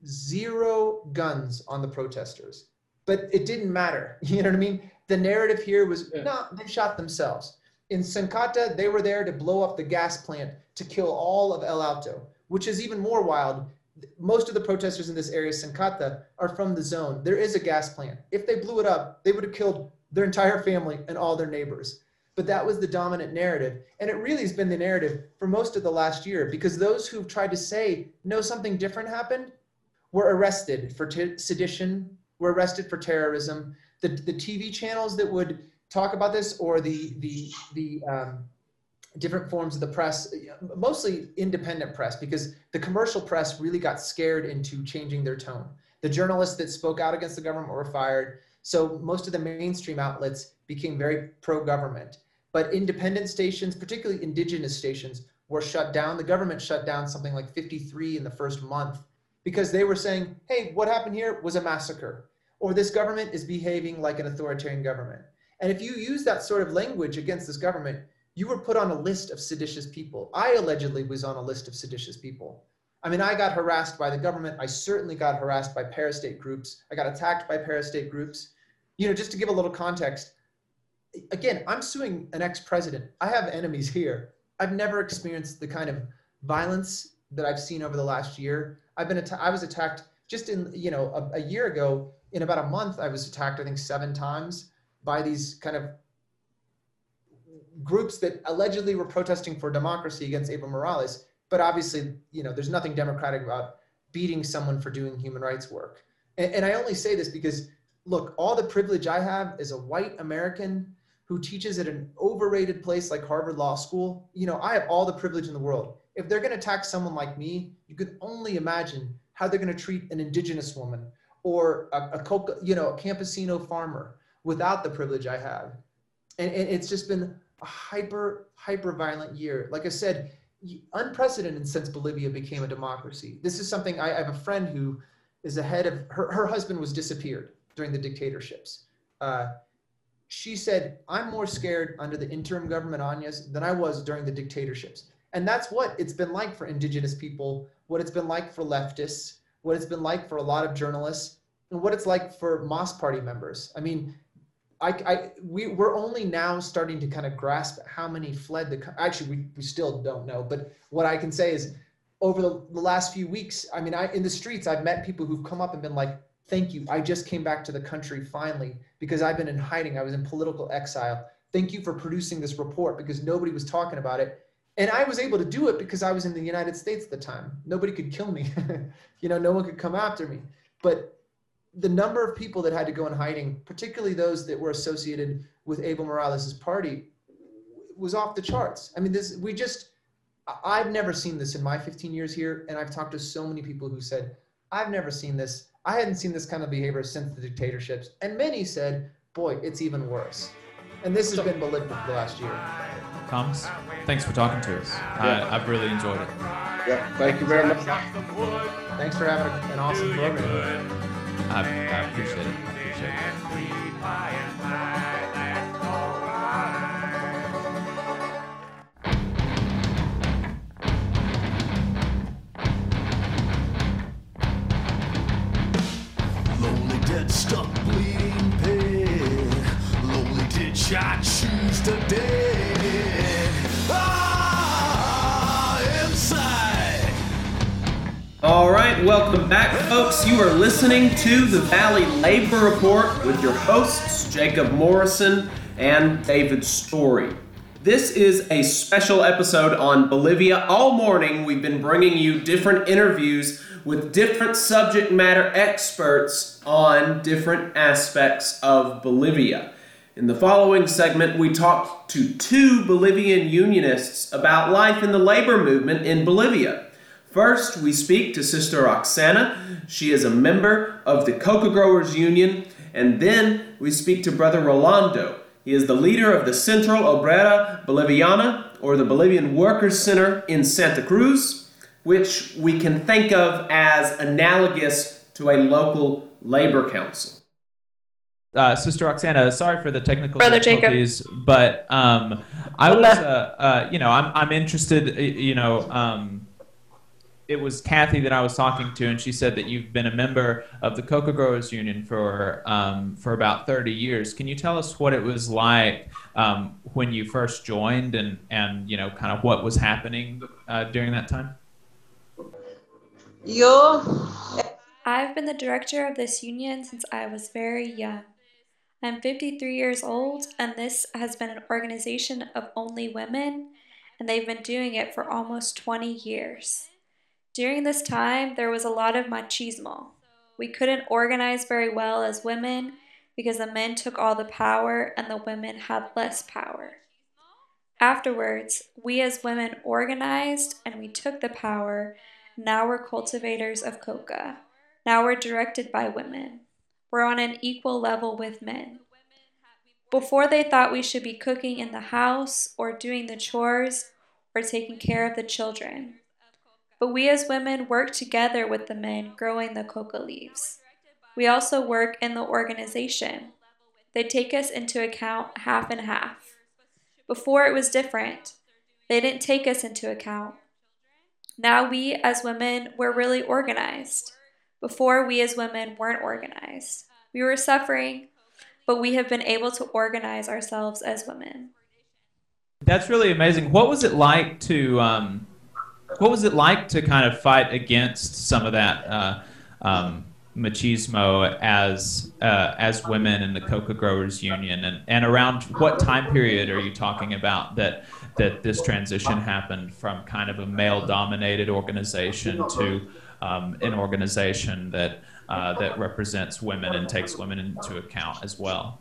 zero guns on the protesters, but it didn't matter. You know what I mean? The narrative here was yeah. no, they shot themselves. In Senkata, they were there to blow up the gas plant to kill all of El Alto, which is even more wild. Most of the protesters in this area, Senkata, are from the zone. There is a gas plant. If they blew it up, they would have killed their entire family and all their neighbors. But that was the dominant narrative. And it really has been the narrative for most of the last year because those who've tried to say, no, something different happened, were arrested for sedition, were arrested for terrorism. The, the TV channels that would talk about this or the, the, the um, different forms of the press, mostly independent press, because the commercial press really got scared into changing their tone. The journalists that spoke out against the government were fired so most of the mainstream outlets became very pro-government. But independent stations, particularly indigenous stations, were shut down. The government shut down something like 53 in the first month because they were saying, hey, what happened here was a massacre. or this government is behaving like an authoritarian government. And if you use that sort of language against this government, you were put on a list of seditious people. I allegedly was on a list of seditious people. I mean, I got harassed by the government. I certainly got harassed by parastate groups. I got attacked by parastate groups. You know, just to give a little context, again, I'm suing an ex president. I have enemies here. I've never experienced the kind of violence that I've seen over the last year. I've been atta- I was attacked just in, you know, a, a year ago, in about a month, I was attacked, I think, seven times by these kind of groups that allegedly were protesting for democracy against Evo Morales. But obviously, you know, there's nothing democratic about beating someone for doing human rights work. And, and I only say this because, look, all the privilege I have as a white American who teaches at an overrated place like Harvard Law School, you know, I have all the privilege in the world. If they're going to attack someone like me, you could only imagine how they're going to treat an indigenous woman or a, a coca, you know, a campesino farmer without the privilege I have. And, and it's just been a hyper, hyper violent year. Like I said, unprecedented since Bolivia became a democracy. This is something I, I have a friend who is the head of her, her husband was disappeared during the dictatorships. Uh, she said, I'm more scared under the interim government Áñez than I was during the dictatorships. And that's what it's been like for indigenous people, what it's been like for leftists, what it's been like for a lot of journalists, and what it's like for MAS Party members. I mean, I, I we we're only now starting to kind of grasp how many fled the actually we, we still don't know but what i can say is over the, the last few weeks i mean i in the streets i've met people who've come up and been like thank you i just came back to the country finally because i've been in hiding i was in political exile thank you for producing this report because nobody was talking about it and i was able to do it because i was in the united states at the time nobody could kill me you know no one could come after me but the number of people that had to go in hiding, particularly those that were associated with Evo Morales' party, was off the charts. I mean, this we just I've never seen this in my 15 years here, and I've talked to so many people who said, I've never seen this. I hadn't seen this kind of behavior since the dictatorships. And many said, boy, it's even worse. And this has been for the last year. Comes. Thanks for talking to us. Yeah. I, have really enjoyed it. Yeah, thank you very much. Thanks for having an awesome program. I, I appreciate it. I appreciate it. Lonely dead, stuck bleeding pig. Lonely ditch, I choose to welcome back, folks. You are listening to the Valley Labor Report with your hosts, Jacob Morrison and David Story. This is a special episode on Bolivia. All morning, we've been bringing you different interviews with different subject matter experts on different aspects of Bolivia. In the following segment, we talked to two Bolivian unionists about life in the labor movement in Bolivia. First, we speak to Sister Roxana. She is a member of the Coca Growers Union. And then we speak to Brother Rolando. He is the leader of the Central Obrera Boliviana, or the Bolivian Workers Center in Santa Cruz, which we can think of as analogous to a local labor council. Uh, Sister Roxana, sorry for the technical Brother difficulties, Jacob. but um, I was, uh, uh, you know, I'm, I'm interested, you know, um, it was Kathy that I was talking to, and she said that you've been a member of the Coca Growers Union for um, for about 30 years. Can you tell us what it was like um, when you first joined, and and you know, kind of what was happening uh, during that time? Yo. I've been the director of this union since I was very young. I'm 53 years old, and this has been an organization of only women, and they've been doing it for almost 20 years. During this time, there was a lot of machismo. We couldn't organize very well as women because the men took all the power and the women had less power. Afterwards, we as women organized and we took the power. Now we're cultivators of coca. Now we're directed by women. We're on an equal level with men. Before they thought we should be cooking in the house or doing the chores or taking care of the children but we as women work together with the men growing the coca leaves. We also work in the organization. They take us into account half and half. Before it was different. They didn't take us into account. Now we as women, we're really organized. Before we as women weren't organized. We were suffering, but we have been able to organize ourselves as women. That's really amazing. What was it like to um, what was it like to kind of fight against some of that uh, um, machismo as uh, as women in the coca growers union and, and around what time period are you talking about that that this transition happened from kind of a male dominated organization to um, an organization that uh, that represents women and takes women into account as well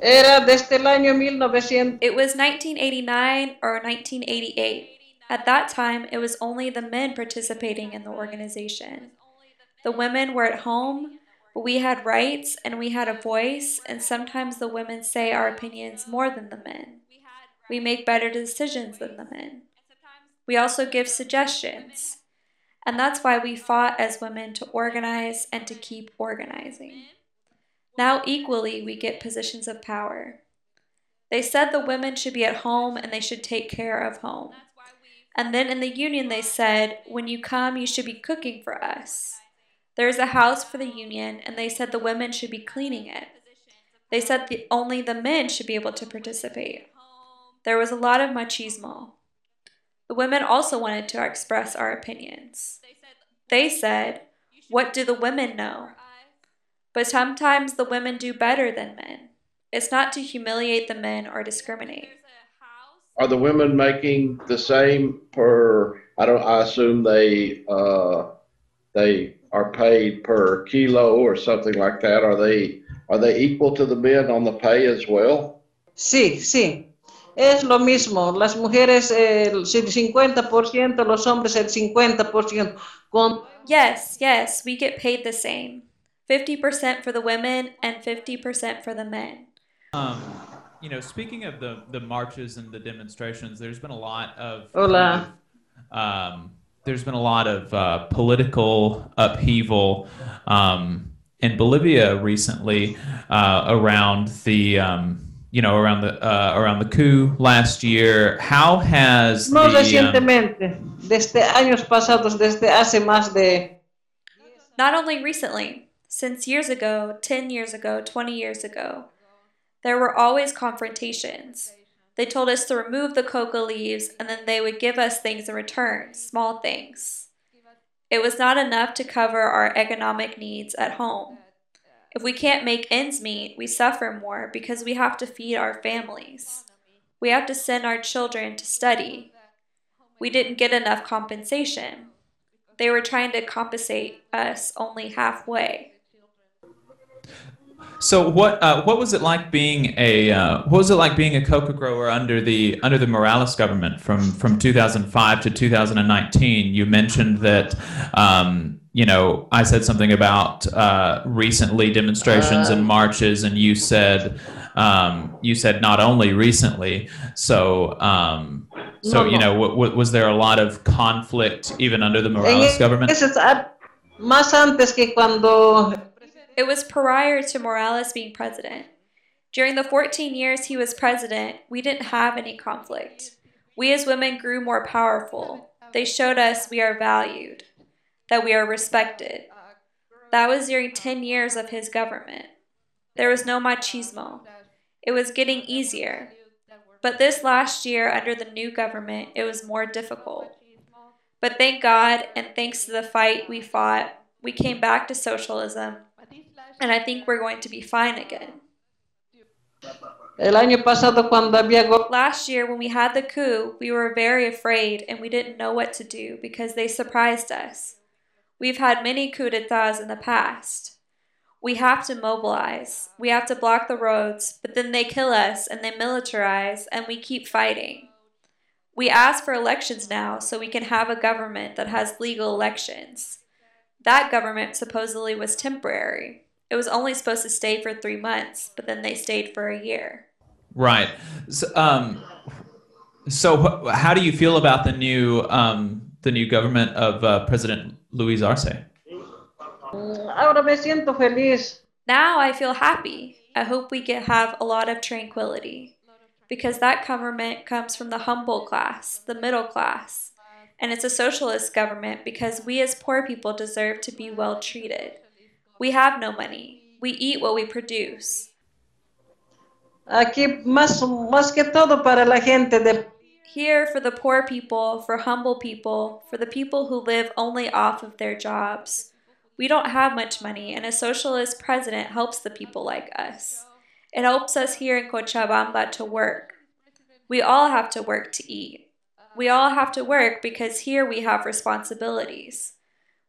Era desde el año 1900. It was 1989 or 1988. At that time, it was only the men participating in the organization. The women were at home, but we had rights and we had a voice, and sometimes the women say our opinions more than the men. We make better decisions than the men. We also give suggestions. And that's why we fought as women to organize and to keep organizing. Now, equally, we get positions of power. They said the women should be at home and they should take care of home. And then in the union, they said, when you come, you should be cooking for us. There's a house for the union, and they said the women should be cleaning it. They said the, only the men should be able to participate. There was a lot of machismo. The women also wanted to express our opinions. They said, What do the women know? But sometimes the women do better than men. It's not to humiliate the men or discriminate. Are the women making the same per? I don't. I assume they uh, they are paid per kilo or something like that. Are they are they equal to the men on the pay as well? Sí, sí. Es lo mismo. Las mujeres el 50%, los hombres el 50%. Con... Yes, yes, we get paid the same. 50% for the women and 50% for the men. Um, you know, speaking of the, the marches and the demonstrations, there's been a lot of. Hola. um, there's been a lot of uh, political upheaval um, in Bolivia recently uh, around the. Um, you know, around the uh, around the coup last year, how has no the, um, recientemente, desde años pasados, desde hace más de. Not only recently, since years ago, 10 years ago, 20 years ago, there were always confrontations. They told us to remove the coca leaves and then they would give us things in return, small things. It was not enough to cover our economic needs at home. If we can't make ends meet, we suffer more because we have to feed our families. We have to send our children to study. We didn't get enough compensation. They were trying to compensate us only halfway. So what uh, what was it like being a uh, what was it like being a coca grower under the under the Morales government from from 2005 to 2019? You mentioned that um, you know I said something about uh, recently demonstrations and marches, and you said um, you said not only recently. So um, so No, you know w- w- was there a lot of conflict even under the Morales government? Ese es a- más antes que cuando It was prior to Morales being president. During the 14 years he was president, we didn't have any conflict. We as women grew more powerful. They showed us we are valued, that we are respected. That was during 10 years of his government. There was no machismo. It was getting easier. But this last year, under the new government, it was more difficult. But thank God, and thanks to the fight we fought, we came back to socialism, and I think we're going to be fine again. el año pasado cuando había Last year, when we had the coup, we were very afraid and we didn't know what to do because they surprised us. We've had many coups d'etats in the past. We have to mobilize, we have to block the roads, but then they kill us and they militarize and we keep fighting. We ask for elections now so we can have a government that has legal elections. That government supposedly was temporary. It was only supposed to stay for three months, but then they stayed for a year. Right. So, um, so wh- how do you feel about the new um, the new government of uh, President Luis Arce? Ahora me siento feliz. Now I feel happy. I hope we get have a lot of tranquility. Because that government comes from the humble class, the middle class. And it's a socialist government because we as poor people deserve to be well treated. We have no money. We eat what we produce. Aquí más, más que todo para la gente de Here for the poor people, for humble people, for the people who live only off of their jobs. We don't have much money, and a socialist president helps the people like us. It helps us here in Cochabamba to work. We all have to work to eat. We all have to work because here we have responsibilities.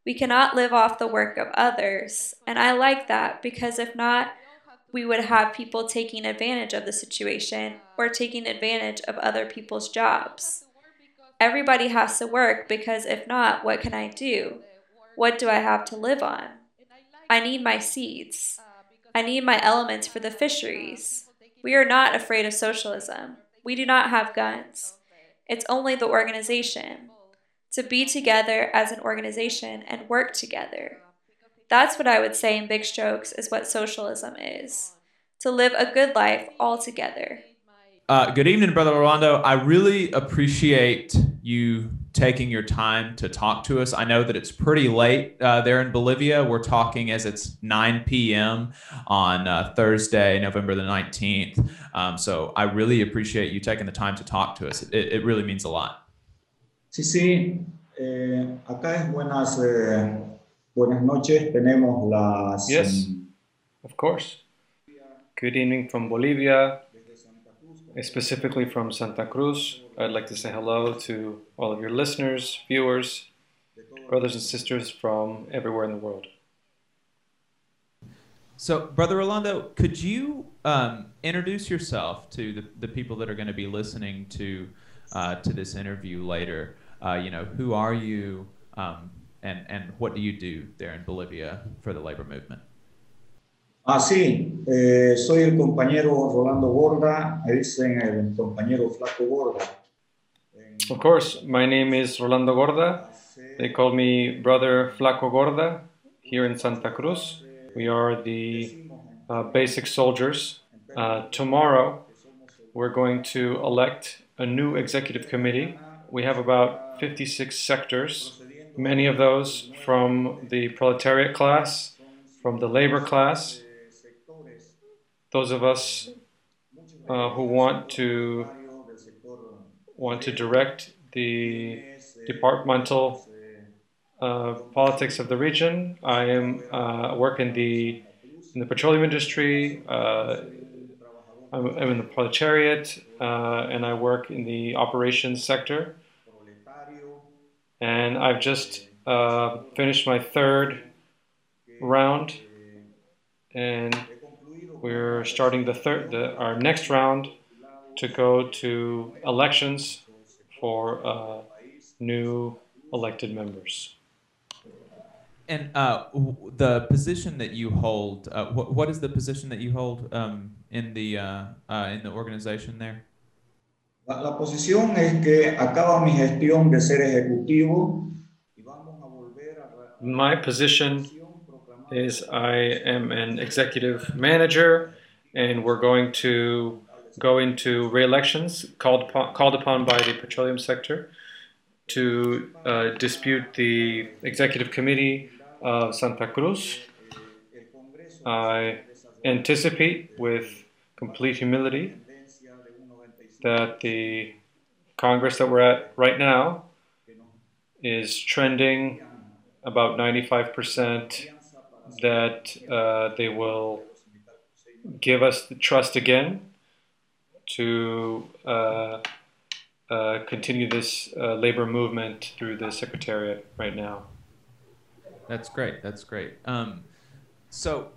We cannot live off the work of others, and I like that because if not, we would have people taking advantage of the situation or taking advantage of other people's jobs. Everybody has to work because if not, what can I do? What do I have to live on? I need my seeds. I need my elements for the fisheries. We are not afraid of socialism. We do not have guns. It's only the organization. To be together as an organization and work together. That's what I would say in big strokes is what socialism is. To live a good life all together. Uh, good evening, Brother Rolando. I really appreciate you taking your time to talk to us. I know that it's pretty late uh, there in Bolivia. We're talking as it's 9 p.m. on uh, Thursday, November the 19th. Um, so I really appreciate you taking the time to talk to us. It, it really means a lot. Sí, sí. Eh, acá es buenas, eh, buenas noches. Tenemos las. Yes, of course. Good evening from Bolivia, specifically from Santa Cruz. I'd like to say hello to all of your listeners, viewers, brothers and sisters from everywhere in the world. So, Brother Rolando, could you um, introduce yourself to the, the people that are going to be listening to uh, to this interview later? Uh, you know, who are you, um, and and what do you do there in Bolivia for the labor movement? Ah, sí, eh, soy el compañero Rolando Borda, me dicen el compañero Flaco Borda. Of course, my name is Rolando Borda. They call me Brother Flaco Borda here in Santa Cruz. We are the uh, basic soldiers. Uh, tomorrow, we're going to elect a new executive committee. We have about 56 sectors, many of those from the proletariat class, from the labor class, those of us uh, who want to want to direct the departmental uh, politics of the region. I am uh, work in the in the petroleum industry. Uh, I'm, I'm, in the proletariat, uh, and I work in the operations sector. And I've just uh, finished my third round, and we're starting the third, the, our next round to go to elections for uh, new elected members. And uh, the position that you hold, uh, what, what is the position that you hold um, in the uh, uh, in the organization there? La, la posición es que acaba mi gestión de ser ejecutivo. My position is I am an executive manager, and we're going to go into re-elections called upon, called upon by the petroleum sector to uh, dispute the executive committee of Santa Cruz. I anticipate with complete humility that the Congress that we're at right now is trending about 95% that uh, they will give us the trust again to uh, uh, continue this uh, labor movement through the secretariat right now. That's great. That's great. Um, so,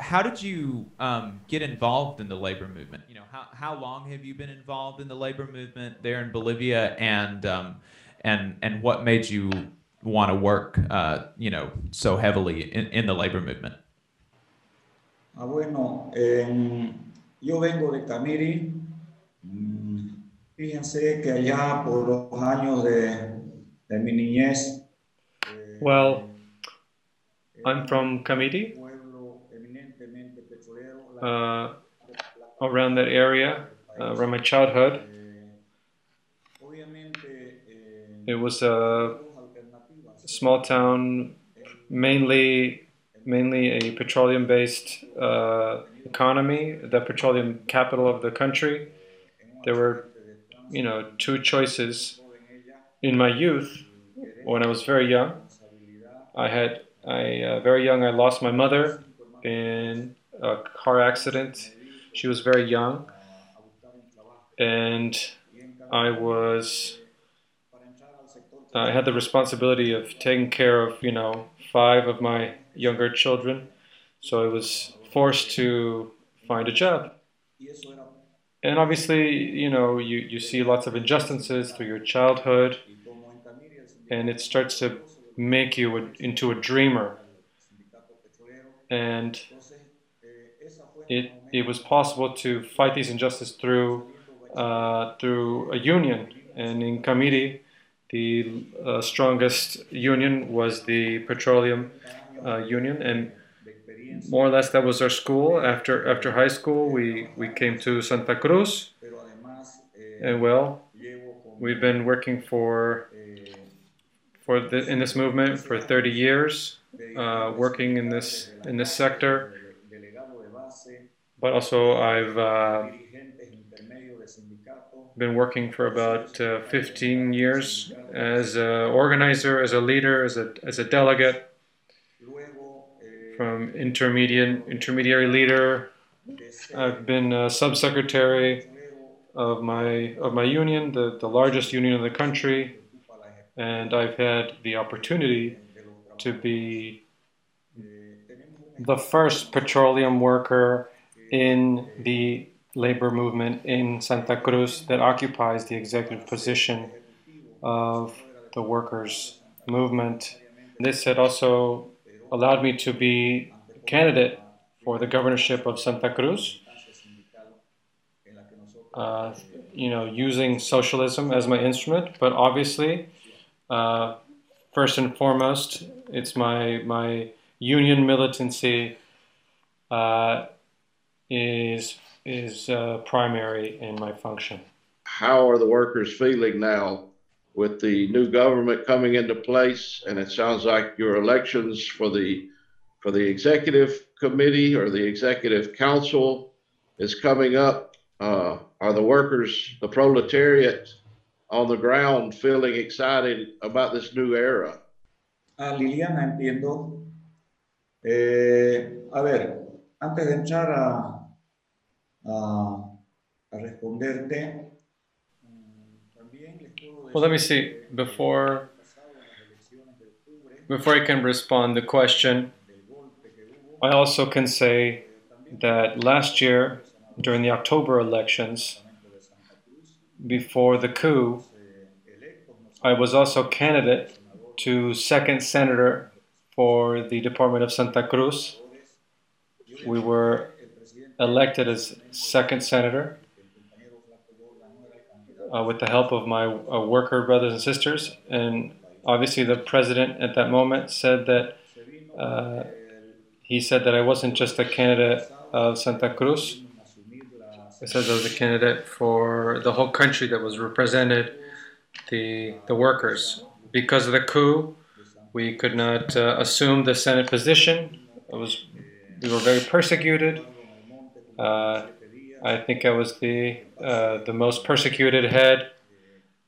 how did you um, get involved in the labor movement? You know, how, how long have you been involved in the labor movement there in Bolivia, and um, and and what made you want to work, uh, you know, so heavily in, in the labor movement? Ah, bueno, eh, yo vengo de Camiri. Mm, fíjense que allá por los años de, de mi niñez. Well, I'm from Camiri, uh, around that area, uh, around my childhood. It was a small town, mainly mainly a petroleum-based uh, economy, the petroleum capital of the country. There were, you know, two choices in my youth when I was very young. I had, I uh, very young, I lost my mother in a car accident. She was very young, and I was. I had the responsibility of taking care of, you know, five of my younger children, so I was forced to find a job. And obviously, you know, you, you see lots of injustices through your childhood, and it starts to make you a, into a dreamer. And it, it was possible to fight these injustices through, uh, through a union. And in Camiri, the uh, strongest union was the petroleum uh, union, and more or less that was our school. After after high school, we we came to Santa Cruz, and well, we've been working for for the, in this movement for 30 years, uh, working in this in this sector. But also, I've uh, been working for about uh, 15 years as an organizer, as a leader, as a as a delegate from intermediate intermediary leader. I've been a subsecretary of my of my union, the, the largest union in the country, and I've had the opportunity to be the first petroleum worker in the labor movement in Santa Cruz that occupies the executive position of the workers' movement. This had also allowed me to be candidate for the governorship of Santa Cruz. Uh, you know, using socialism as my instrument, but obviously, uh, first and foremost, it's my my union militancy uh, is is uh, primary in my function. How are the workers feeling now with the new government coming into place, and it sounds like your elections for the for the executive committee or the executive council is coming up. Uh, are the workers, the proletariat on the ground, feeling excited about this new era? Ah, Liliana, entiendo. Eh, a ver, antes de entrar a, a, a responderte, Well, let me see. Before before I can respond the question, I also can say that last year, during the October elections, before the coup, I was also candidate to second senator for the Department of Santa Cruz. We were elected as second senator uh, with the help of my uh, worker brothers and sisters. And obviously, the president at that moment said that uh, he said that I wasn't just a candidate of Santa Cruz. He said I was a candidate for the whole country that was represented the the workers. Because of the coup, we could not uh, assume the Senate position. It was we were very persecuted. Uh, I think I was the uh, the most persecuted head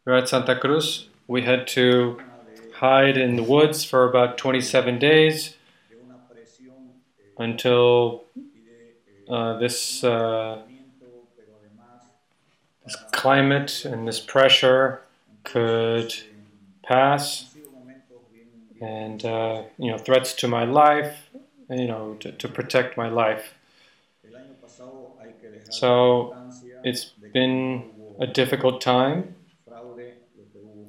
at Santa Cruz. We had to hide in the woods for about 27 days until uh, this uh, this climate and this pressure could pass, and uh, you know threats to my life, you know to, to protect my life. So it's been a difficult time.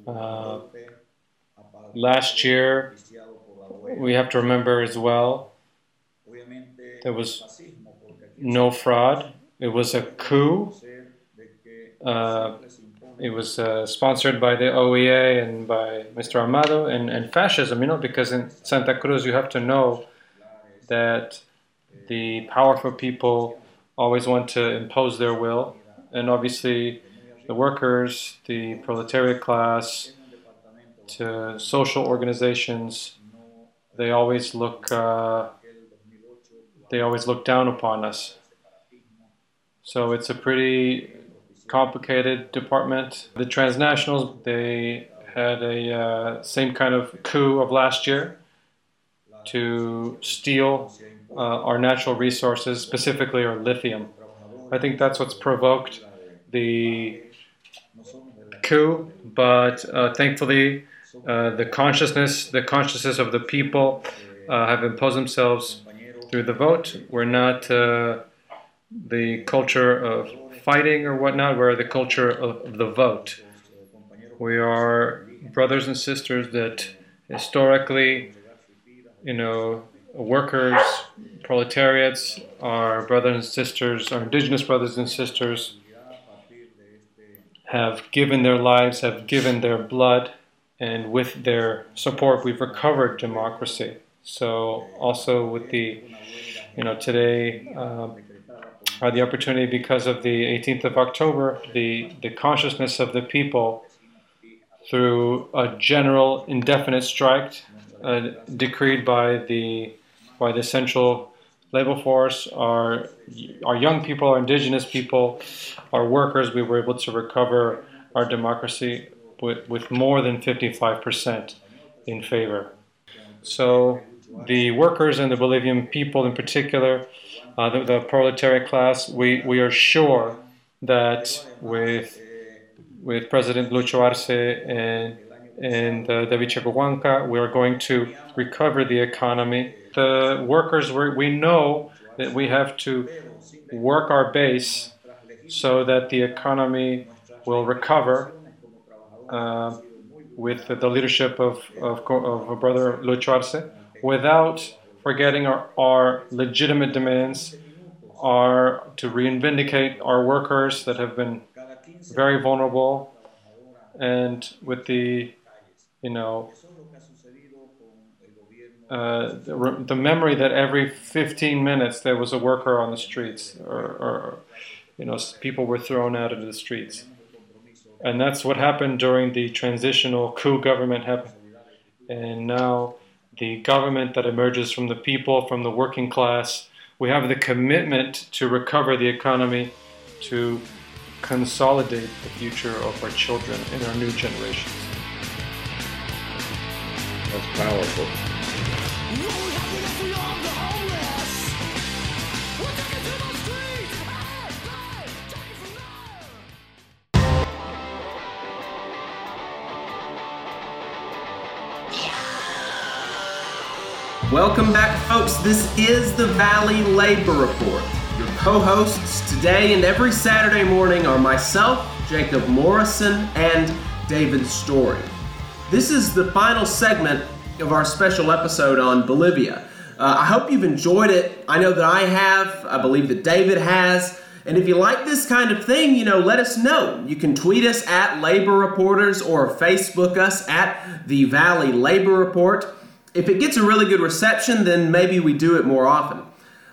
Uh, last year, we have to remember as well, there was no fraud. It was a coup. Uh, it was uh, sponsored by the OEA and by Mr. Almagro and, and fascism, you know, because in Santa Cruz you have to know that the powerful people always want to impose their will, and obviously the workers, the proletariat class, to social organizations, they always look uh, they always look down upon us. So it's a pretty complicated department. The transnationals they had a uh, same kind of coup of last year to steal uh, our natural resources, specifically our lithium. I think that's what's provoked the coup, but uh, thankfully, uh, the consciousness, the consciousness of the people, uh, have imposed themselves through the vote. We're not uh, the culture of fighting or whatnot. We're the culture of the vote. We are brothers and sisters that historically, you know, workers, proletariats, our brothers and sisters, our indigenous brothers and sisters, have given their lives, have given their blood, and with their support, we've recovered democracy. So, also with the, you know, today, um, had the opportunity because of the 18th of October, the, the consciousness of the people through a general indefinite strike uh, decreed by the by the Central Labor Force, our our young people, our indigenous people, our workers, we were able to recover our democracy with, with more than 55% in favor. So the workers and the Bolivian people in particular, uh, the, the proletariat class, we, we are sure that with with President Lucho Arce and and uh, David Choquehuanca, we are going to recover the economy. The workers, we know that we have to work our base so that the economy will recover uh, with the leadership of, of, of brother Lucho Arce without forgetting our, our legitimate demands are to reivindicate our workers that have been very vulnerable and with the you know uh, the, the, memory that every 15 minutes there was a worker on the streets or, or you know people were thrown out into the streets and that's what happened during the transitional coup government happened and now the government that emerges from the people from the working class we have the commitment to recover the economy to consolidate the future of our children and our new generations. That's powerful. Welcome back, folks. This is the Valley Labor Report. Your co hosts today and every Saturday morning are myself, Jacob Morrison, and David Story. This is the final segment of our special episode on Bolivia. Uh, I hope you've enjoyed it. I know that I have, I believe that David has. And if you like this kind of thing, you know, let us know. You can tweet us at Labor Reporters or Facebook us at the Valley Labor Report. If it gets a really good reception, then maybe we do it more often.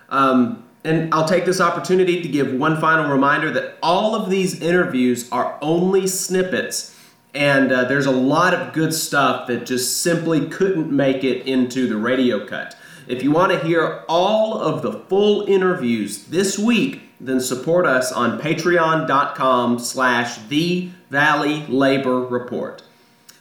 Um, and I'll take this opportunity to give one final reminder that all of these interviews are only snippets, and uh, there's a lot of good stuff that just simply couldn't make it into the radio cut. If you want to hear all of the full interviews this week, then support us on patreon.com slash the Valley Labor Report.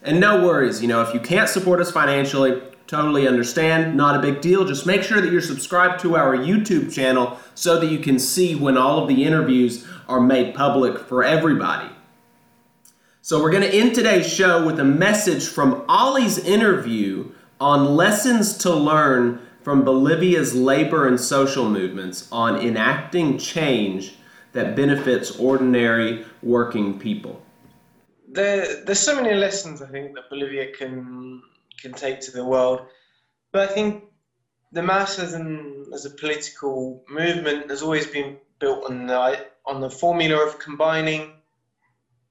And no worries, you know, if you can't support us financially, Totally understand, not a big deal. Just make sure that you're subscribed to our YouTube channel so that you can see when all of the interviews are made public for everybody. So, we're going to end today's show with a message from Ollie's interview on lessons to learn from Bolivia's labor and social movements on enacting change that benefits ordinary working people. There, there's so many lessons I think that Bolivia can can take to the world. But I think the and as a political movement has always been built on the on the formula of combining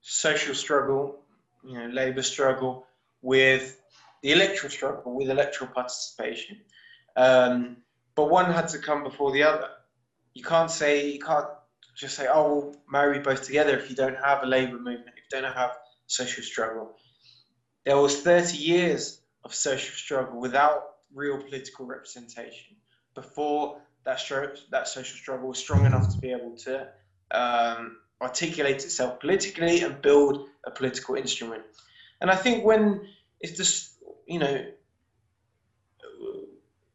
social struggle, you know, labour struggle, with the electoral struggle, with electoral participation. Um, but one had to come before the other. You can't say you can't just say, "Oh, we'll marry both together" if you don't have a labour movement, if you don't have social struggle. There was 30 years of social struggle without real political representation before that, that social struggle was strong enough to be able to um, articulate itself politically and build a political instrument. And I think when it's just, you know,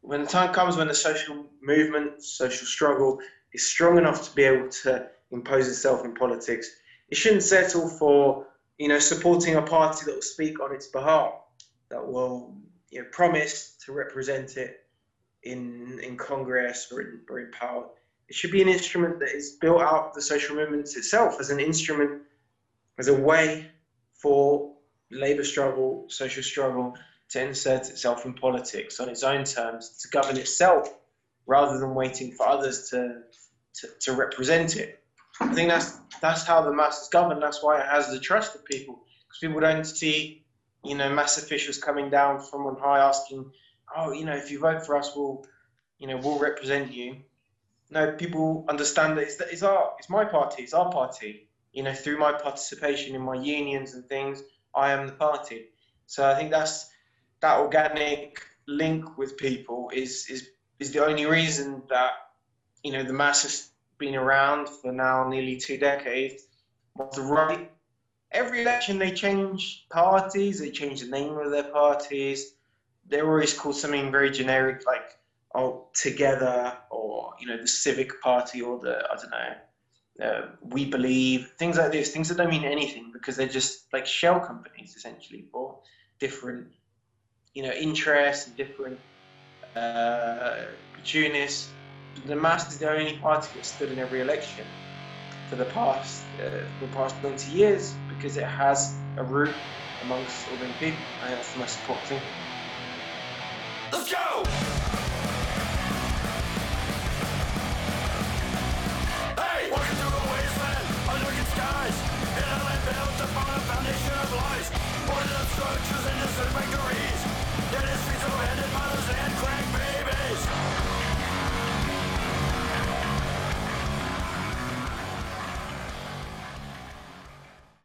when the time comes when the social movement, social struggle is strong enough to be able to impose itself in politics, it shouldn't settle for, you know, supporting a party that will speak on its behalf, that will, you know, promise to represent it in in Congress or in, or in power. It should be an instrument that is built out of the social movements itself as an instrument, as a way for labour struggle, social struggle to insert itself in politics on its own terms, to govern itself, rather than waiting for others to, to, to represent it. I think that's that's how the MAS is governed. That's why it has the trust of people, because people don't see, you know, MAS officials coming down from on high asking, "Oh, you know, if you vote for us, we'll, you know, we'll represent you." No, people understand that it's, it's our, it's my party, it's our party. You know, through my participation in my unions and things, I am the party. So I think that's that organic link with people is is is the only reason that you know the MAS has been around for now nearly two decades. The right. Every election they change parties, they change the name of their parties. They're always called something very generic like oh together or you know the civic party or the I don't know uh, we believe things like this things that don't mean anything because they're just like shell companies essentially for different you know interests and different uh, opportunists. The MAS is the only party that stood in every election for the past uh, for the past 20 years because it has a root amongst ordinary people. And that's most important thing. Let's go built upon a foundation of lies, boarded up structures and innocent victories. Dead is feet so handed, mothers and cracked